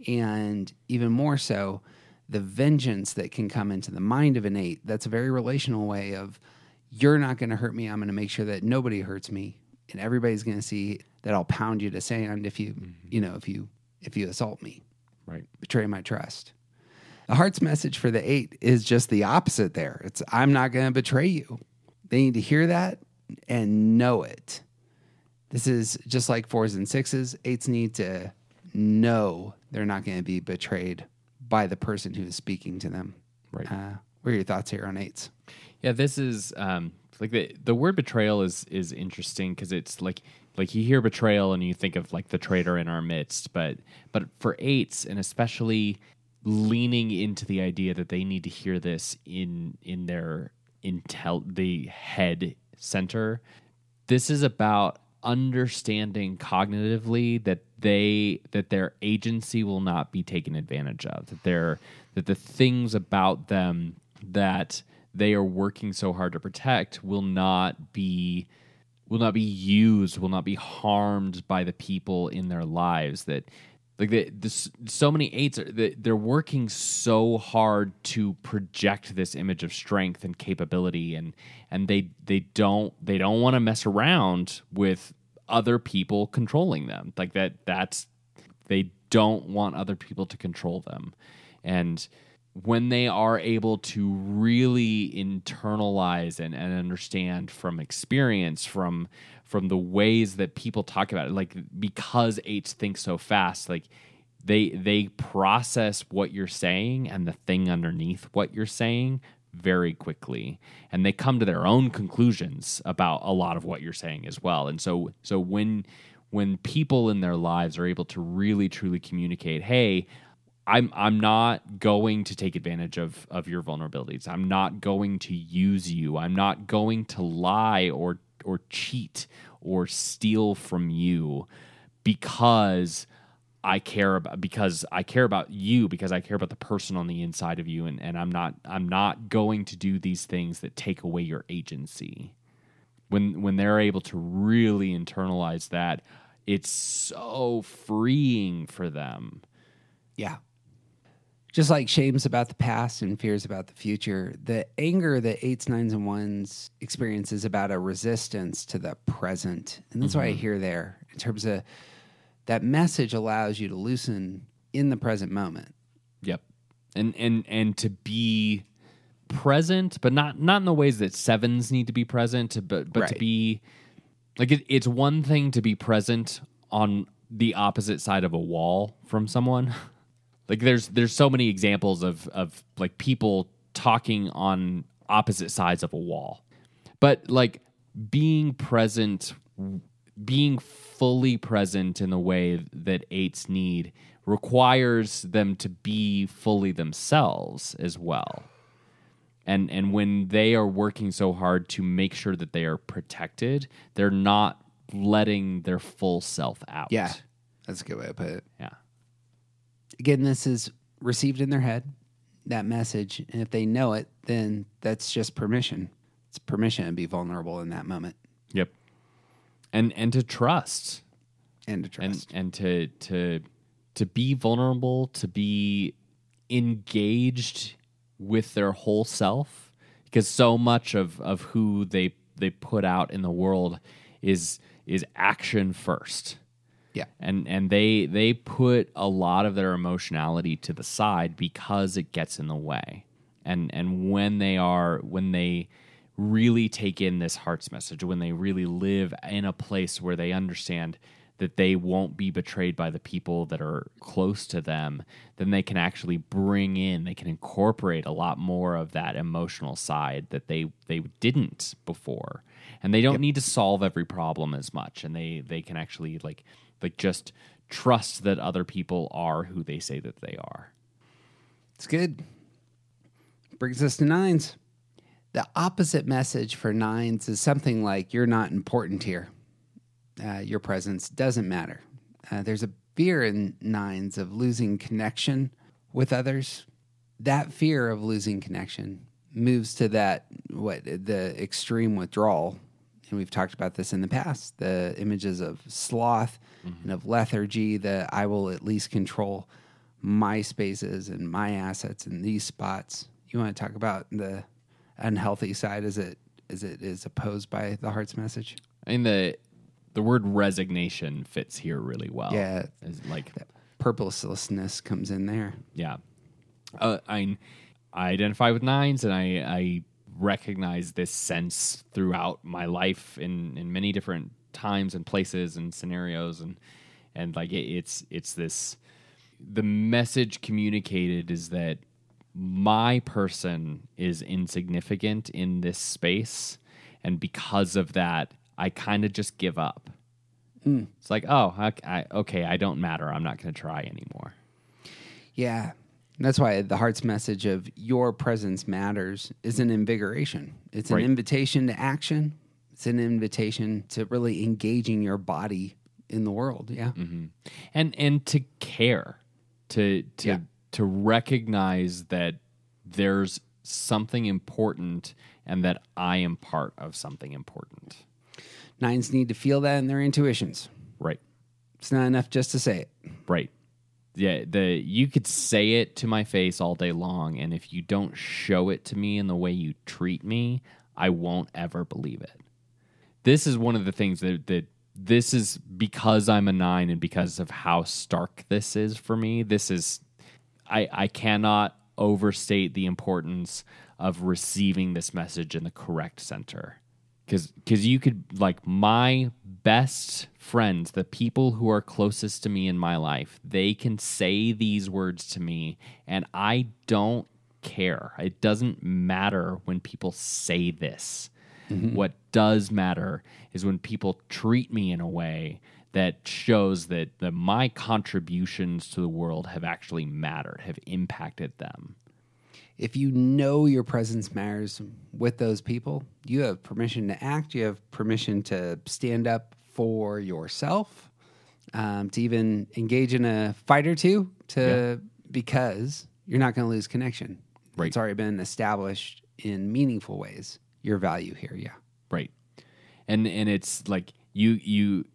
and even more so, the vengeance that can come into the mind of an eight. That's a very relational way of you're not going to hurt me. I'm going to make sure that nobody hurts me, and everybody's going to see that I'll pound you to sand if you, mm-hmm. you know, if you if you assault me Right. betray my trust. The heart's message for the eight is just the opposite there. It's I'm not going to betray you. They need to hear that and know it. This is just like fours and sixes. Eights need to know they're not going to be betrayed by the person who is speaking to them. Right. Uh, what are your thoughts here on eights? Yeah, this is um like the the word betrayal is is interesting because it's like like you hear betrayal and you think of like the traitor in our midst, but but for eights and especially leaning into the idea that they need to hear this in in their intel the head center. This is about understanding cognitively that they that their agency will not be taken advantage of that they're that the things about them that they are working so hard to protect will not be will not be used will not be harmed by the people in their lives that like the, this, so many eights are they- they're working so hard to project this image of strength and capability and and they they don't they don't want to mess around with other people controlling them. Like that that's they don't want other people to control them. And when they are able to really internalize and, and understand from experience from from the ways that people talk about it like because eights think so fast like they they process what you're saying and the thing underneath what you're saying very quickly and they come to their own conclusions about a lot of what you're saying as well and so so when when people in their lives are able to really truly communicate hey I'm I'm not going to take advantage of of your vulnerabilities. I'm not going to use you. I'm not going to lie or or cheat or steal from you because I care about because I care about you because I care about the person on the inside of you and, and I'm not I'm not going to do these things that take away your agency. When when they're able to really internalize that, it's so freeing for them. Yeah. Just like shames about the past and fears about the future, the anger that eights, nines, and ones experience is about a resistance to the present. And that's why I mm-hmm. hear there in terms of that message allows you to loosen in the present moment. Yep. And and and to be present, but not not in the ways that sevens need to be present, but but to be like it, it's one thing to be present on the opposite side of a wall from someone. like there's there's so many examples of of like people talking on opposite sides of a wall. But like being present being fully present in the way that eights need requires them to be fully themselves as well. And and when they are working so hard to make sure that they are protected, they're not letting their full self out. Yeah. That's a good way to put it. Yeah. Again, this is received in their head, that message. And if they know it, then that's just permission. It's permission to be vulnerable in that moment Yep. And and to trust. and to trust. and and to to to be vulnerable to be engaged with their whole self because so much of of who they they put out in the world is is action first yeah. and and they they put a lot of their emotionality to the side because it gets in the way. And and when they are when they really take in this heart's message when they really live in a place where they understand that they won't be betrayed by the people that are close to them then they can actually bring in they can incorporate a lot more of that emotional side that they they didn't before. And they don't need to solve every problem as much. And they they can actually like like just trust that other people are who they say that they are It's good. Brings us to nines. The opposite message for nines is something like you're not important here. Uh, your presence doesn't matter. Uh, there's a fear in nines of losing connection with others. That fear of losing connection moves to that what the extreme withdrawal and we've talked about this in the past the images of sloth and of lethargy that i will at least control my spaces and my assets in these spots. You want to talk about the unhealthy side? As it as it is opposed by the heart's message? I mean the the word resignation fits here really well. Yeah. It's like purposelessness comes in there. Yeah. Uh, I, I identify with nines and I, I recognize this sense throughout my life in, in many different times and places and scenarios. And and like it, it's it's this the message communicated is that my person is insignificant in this space. And because of that i kind of just give up. Mm. It's like oh I, I, okay i don't matter. I'm not going to try anymore. Yeah. That's why the heart's message of your presence matters is an invigoration. It's an Right. invitation to action. It's an invitation to really engaging your body in the world. Yeah. Mm-hmm. and and to care to to Yeah. to recognize that there's something important and that I am part of something important. Nines need to feel that in their intuitions. Right. It's not enough just to say it. Right. Yeah, the you could say it to my face all day long and if you don't show it to me in the way you treat me, I won't ever believe it. This is one of the things that that this is because I'm a 9 and because of how stark this is for me. This is I I cannot overstate the importance of receiving this message in the correct center. Cuz cuz you could like my best friends, the people who are closest to me in my life, they can say these words to me and I don't care. It doesn't matter when people say this. Mm-hmm. What does matter is when people treat me in a way that shows that, that my contributions to the world have actually mattered, have impacted them. If you know your presence matters with those people, you have permission to act. You have permission to stand up for yourself, um, to even engage in a fight or two, to because you're not going to lose connection. Right. It's already been established in meaningful ways. Your value here, yeah. Right. And and it's like you you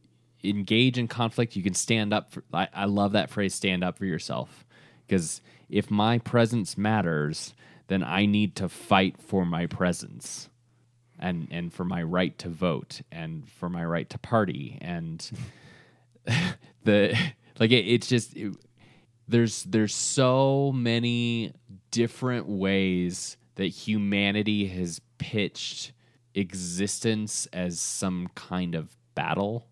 engage in conflict, you can stand up for I, I love that phrase stand up for yourself. Because if my presence matters, then I need to fight for my presence. And and for my right to vote and for my right to party and the like it, it's just it- there's there's so many different ways that humanity has pitched existence as some kind of battle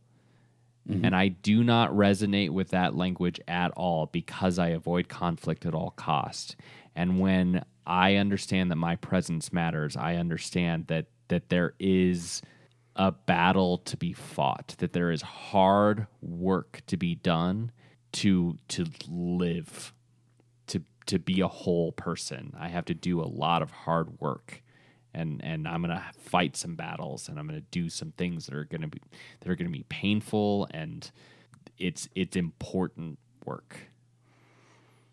Mm-hmm. and i do not resonate with that language at all because i avoid conflict at all cost. And when i understand that my presence matters i understand that that there is a battle to be fought that there is hard work to be done to to live to to be a whole person. I have to do a lot of hard work and and i'm going to fight some battles and i'm going to do some things that are going to be that are to be painful and it's it's important work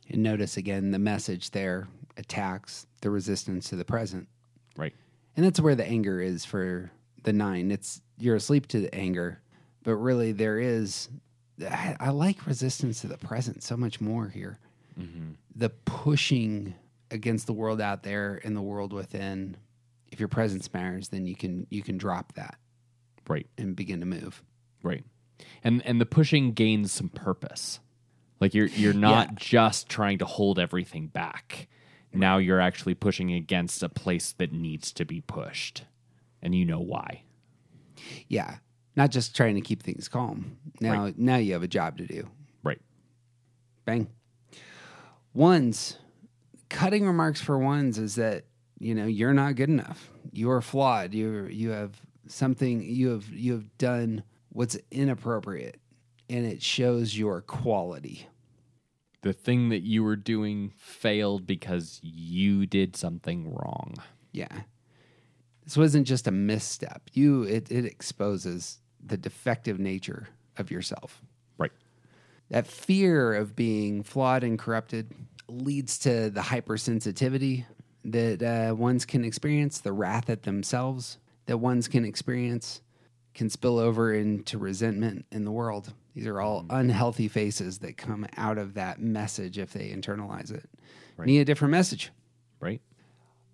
And notice again the message there attacks the resistance to the present. right And that's where the anger is for the nine. It's you're asleep to the anger, but really there is. I, I like resistance to the present so much more here. Mm-hmm. The pushing against the world out there and the world within. If your presence matters, then you can you can drop that right and begin to move. Right. And and the pushing gains some purpose. Like you're you're not just trying to hold everything back. Now you're actually pushing against a place that needs to be pushed. And you know why. Yeah, not just trying to keep things calm. Now Right. now you have a job to do. Right. Bang. Ones, cutting remarks for ones is that you know you're not good enough. You are flawed. You you have something. You have you have done what's inappropriate, and it shows your quality. The thing that you were doing failed because you did something wrong. Yeah, this wasn't just a misstep. You it it exposes the defective nature of yourself. Right. That fear of being flawed and corrupted leads to the hypersensitivity that uh, ones can experience, the wrath at themselves that ones can experience, can spill over into resentment in the world. These are all unhealthy faces that come out of that message if they internalize it. Need a different message. Right?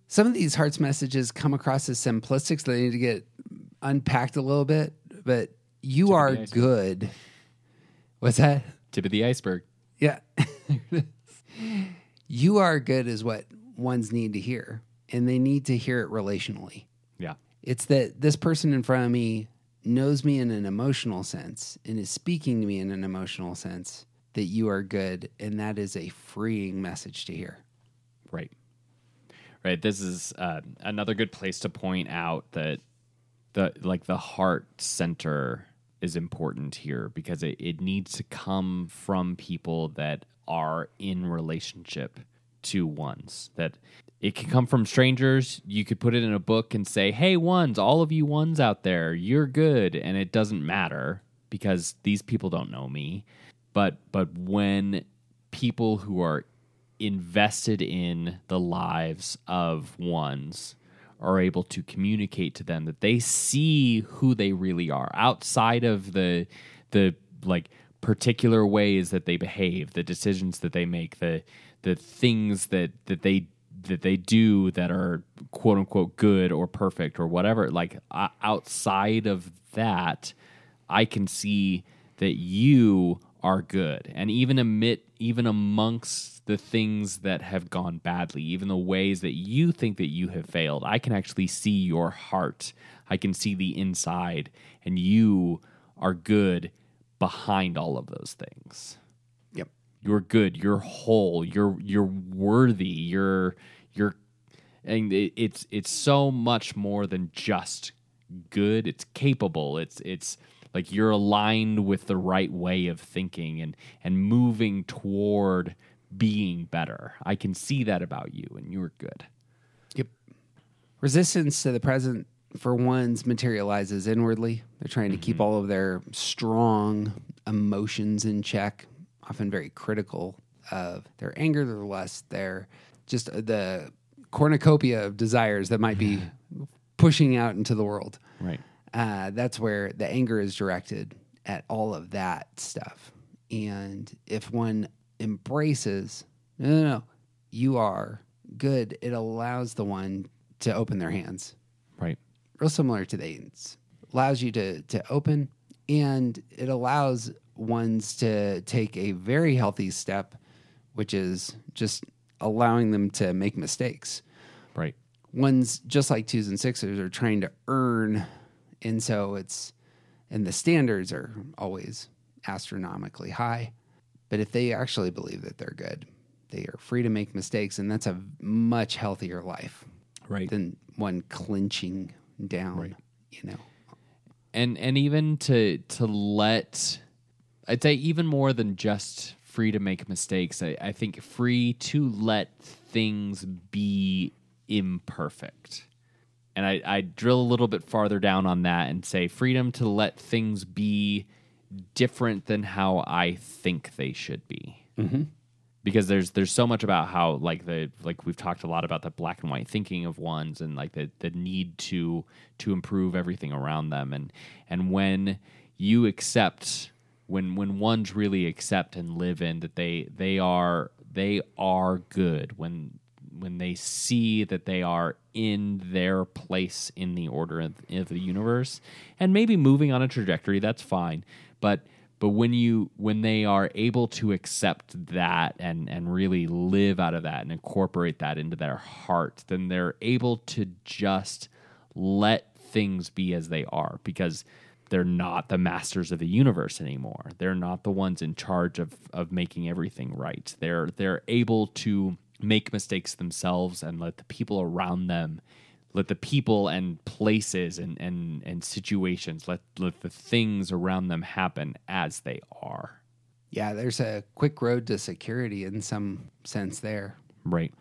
Some of these hearts messages come across as simplistic, so they need to get unpacked a little bit. But you of are good. What's that? Tip of the iceberg. Yeah. you are good is what ones need to hear, and they need to hear it relationally. Yeah. It's that this person in front of me knows me in an emotional sense and is speaking to me in an emotional sense that you are good, and that is a freeing message to hear. Right. Right. This is uh, another good place to point out that the like the heart center is important here because it, it needs to come from people that are in relationship to ones that it can come from strangers. You could put it in a book and say hey ones all of you ones out there you're good and it doesn't matter because these people don't know me. But but when people who are invested in the lives of ones are able to communicate to them that they see who they really are outside of the the like particular ways that they behave the decisions that they make the the things that that they that they do that are quote unquote good or perfect or whatever like o- outside of that i can see that you are good. And even amid even amongst the things that have gone badly, even the ways that you think that you have failed, I can actually see your heart. I can see the inside and you are good behind all of those things. You're good, you're whole, you're you're worthy, you're you're and it, it's it's so much more than just good. It's capable. It's it's like you're aligned with the right way of thinking and and moving toward being better. I can see that about you, and you're good. Yep. Resistance to the present, for ones, materializes inwardly. They're trying to keep mm-hmm. all of their strong emotions in check, often very critical of their anger, their lust, their just the cornucopia of desires that might be pushing out into the world. Right. Uh, that's where the anger is directed at all of that stuff. And if one embraces, no, no, no, you are good, it allows the one to open their hands. Right. Real similar to the Aidens. Allows you to to open and it allows ones to take a very healthy step, which is just allowing them to make mistakes Right. ones just like twos and sixes are trying to earn and so it's and the standards are always astronomically high but if they actually believe that they're good they are free to make mistakes and that's a much healthier life Right. than one clinching down Right. you know and and even to to let I'd say even more than just free to make mistakes. I, I think free to let things be imperfect. And I, I drill a little bit farther down on that and say freedom to let things be different than how I think they should be. Mm-hmm. Because there's there's so much about how like the like we've talked a lot about the black and white thinking of ones and like the the need to to improve everything around them and and when you accept when when ones really accept and live in that they they are they are good when when they see that they are in their place in the order of, of the universe and maybe moving on a trajectory that's fine. But but when you when they are able to accept that and and really live out of that and incorporate that into their heart then they're able to just let things be as they are. Because they're not the masters of the universe anymore. They're not the ones in charge of of making everything right. They're they're able to make mistakes themselves and let the people around them let the people and places and and and situations let let the things around them happen as they are. yeah there's a quick road to security in some sense there Right.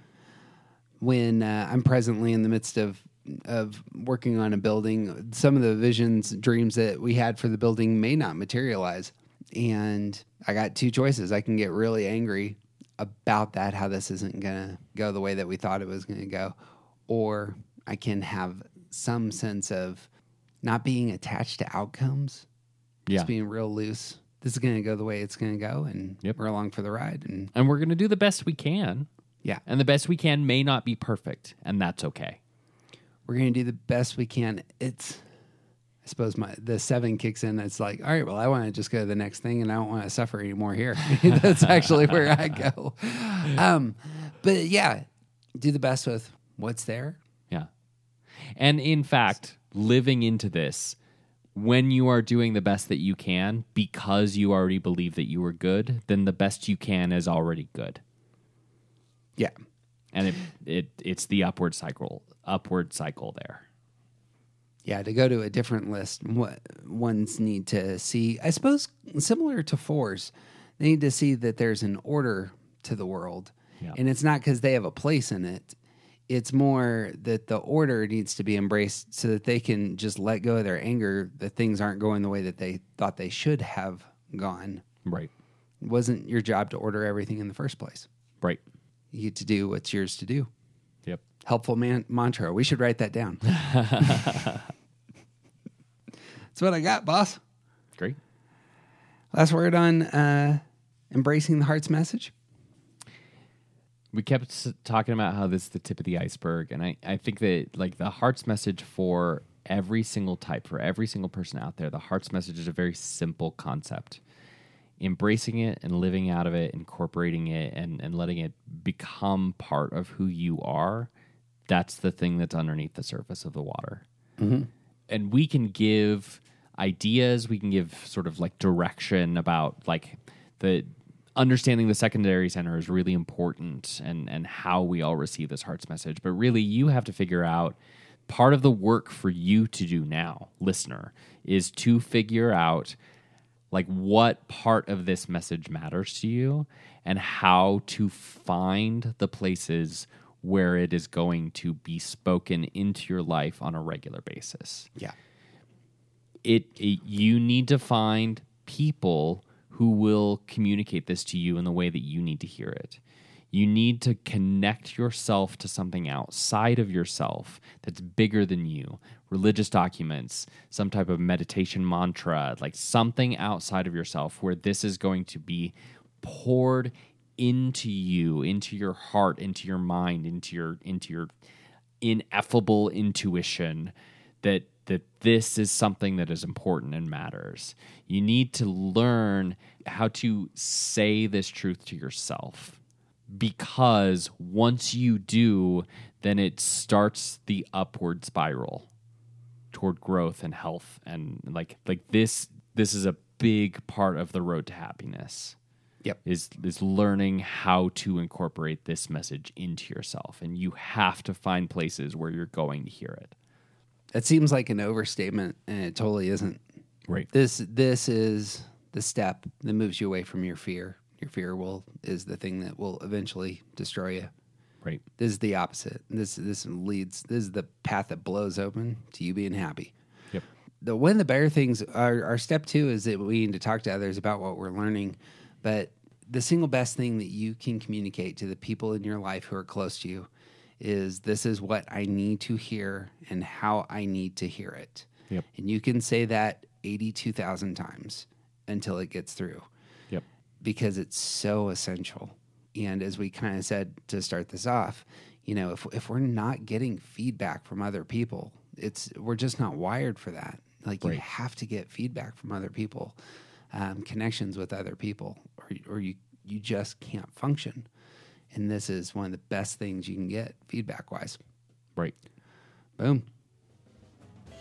when uh, I'm presently in the midst of of working on a building, some of the visions, dreams that we had for the building may not materialize, and I got two choices. I can get really angry about that, how this isn't gonna go the way that we thought it was gonna go, or I can have some sense of not being attached to outcomes, Yeah. just being real loose. This is gonna go the way it's gonna go, and Yep. we're along for the ride. And And we're going to do the best we can. yeah, And the best we can may not be perfect, and that's okay. We're going to do the best we can. It's, I suppose my the seven kicks in. It's like, all right, well, I want to just go to the next thing, and I don't want to suffer anymore here. That's actually where I go. Um, but yeah, do the best with what's there. Yeah. And in fact, living into this, when you are doing the best that you can because you already believe that you are good, then the best you can is already good. Yeah, And it, it it's the upward cycle upward cycle there. yeah. To go to a different list, what ones need to see, I suppose, similar to fours, they need to see that there's an order to the world, Yeah. and it's not because they have a place in it. It's more that the order needs to be embraced so that they can just let go of their anger that things aren't going the way that they thought they should have gone. Right. It wasn't your job to order everything in the first place. Right. You get to do what's yours to do. Helpful man- mantra. We should write that down. That's what I got, boss. Great. Last word on uh, embracing the heart's message. we kept talking about how this is the tip of the iceberg and I, I think that like the heart's message for every single type for every single person out there the heart's message is a very simple concept embracing it and living out of it, incorporating it and, and letting it become part of who you are, that's the thing that's underneath the surface of the water. Mm-hmm. And we can give ideas, we can give sort of like direction about like the understanding the secondary center is really important and and how we all receive this heart's message. But really you have to figure out part of the work for you to do now, listener, is to figure out like what part of this message matters to you and how to find the places where it is going to be spoken into your life on a regular basis Yeah. it, it you need to find people who will communicate this to you in the way that you need to hear it. You need to connect yourself to something outside of yourself that's bigger than you. Religious documents, some type of meditation mantra, like something outside of yourself where this is going to be poured into you, into your heart, into your mind, into your into your ineffable intuition that that this is something that is important and matters. You need to learn how to say this truth to yourself because once you do, then it starts the upward spiral toward growth and health and like like this this is a big part of the road to happiness Yep. is is learning how to incorporate this message into yourself and you have to find places where you're going to hear it That seems like an overstatement, and it totally isn't. right This this is the step that moves you away from your fear. Your fear will is the thing that will eventually destroy you. right This is the opposite. This this leads. This is the path that blows open to you being happy. yep The one of the better things. Our, our step two is that we need to talk to others about what we're learning. But the single best thing that you can communicate to the people in your life who are close to you is this is what I need to hear and how I need to hear it. Yep. And you can say that eighty-two thousand times until it gets through yep because it's so essential. And as we kind of said to start this off, you know, if if we're not getting feedback from other people, it's we're just not wired for that. Like you have to get feedback from other people, um, connections with other people, or or you you just can't function. And this is one of the best things you can get feedback wise. right Boom.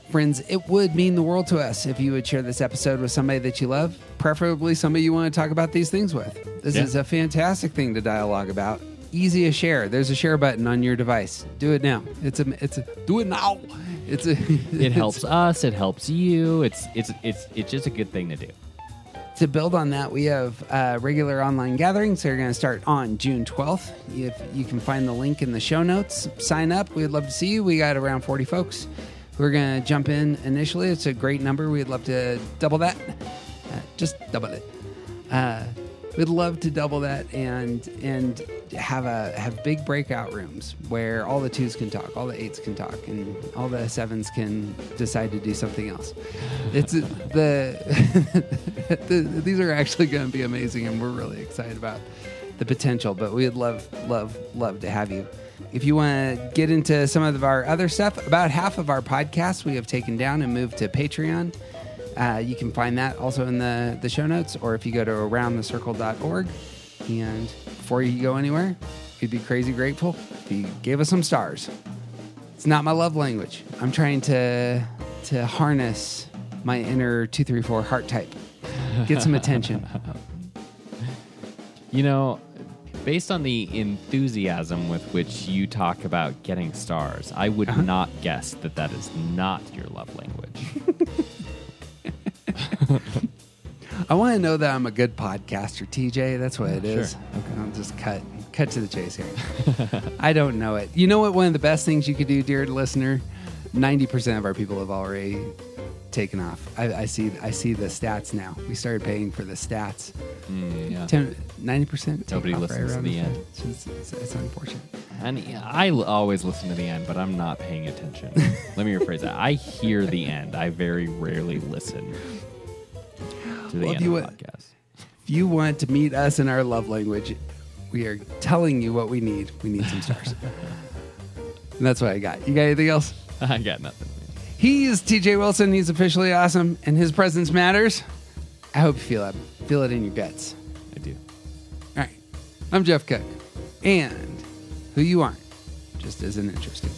Friends, it would mean the world to us if you would share this episode with somebody that you love, preferably somebody you want to talk about these things with. This Yeah. is a fantastic thing to dialogue about. Easy to share. There's a share button on your device. Do it now. It's a it's a do it now. It's a it helps us it helps you it's it's it's it's just a good thing to do to build on that, we have uh, regular online gatherings. They're going to start on June 12th. If you can find the link in the show notes, sign up. We'd love to see you. We got around 40 folks who are going to jump in initially. It's a great number. We'd love to double that. Uh, just double it. Uh, we'd love to double that and and have a have big breakout rooms where all the twos can talk, all the eights can talk, and all the sevens can decide to do something else. It's the, the these are actually going to be amazing, and we're really excited about the potential. But we'd love love love to have you. If you want to get into some of our other stuff, about half of our podcasts we have taken down and moved to Patreon. Uh, you can find that also in the, the show notes, or if you go to aroundthecircle.org. And before you go anywhere, we'd be crazy grateful if you gave us some stars. It's not my love language. I'm trying to to harness my inner two three four heart type. Get some attention. you know based on the enthusiasm with which you talk about getting stars i would uh-huh. not guess that that is not your love language I want to know that I'm a good podcaster, TJ. That's what it is. Sure. I'll just cut cut to the chase here. I don't know it. You know what? One of the best things you could do, dear listener, ninety percent of our people have already taken off. I, I see. I see the stats now. We started paying for the stats. Mm, yeah. 10, 90% take Nobody off listens to around the this end. It's, just- it's, it's unfortunate. And I always listen to the end, but I'm not paying attention. Let me rephrase that. I hear the end. I very rarely listen to the Well, if end you of the podcast. If you want to meet us in our love language, we are telling you what we need. We need some stars. and that's what I got. You got anything else? I got nothing. He is TJ Wilson. He's officially awesome, and his presence matters. I hope you feel it. Feel it in your guts. I do. All right. I'm Jeff Cook. And who you aren't just isn't interesting.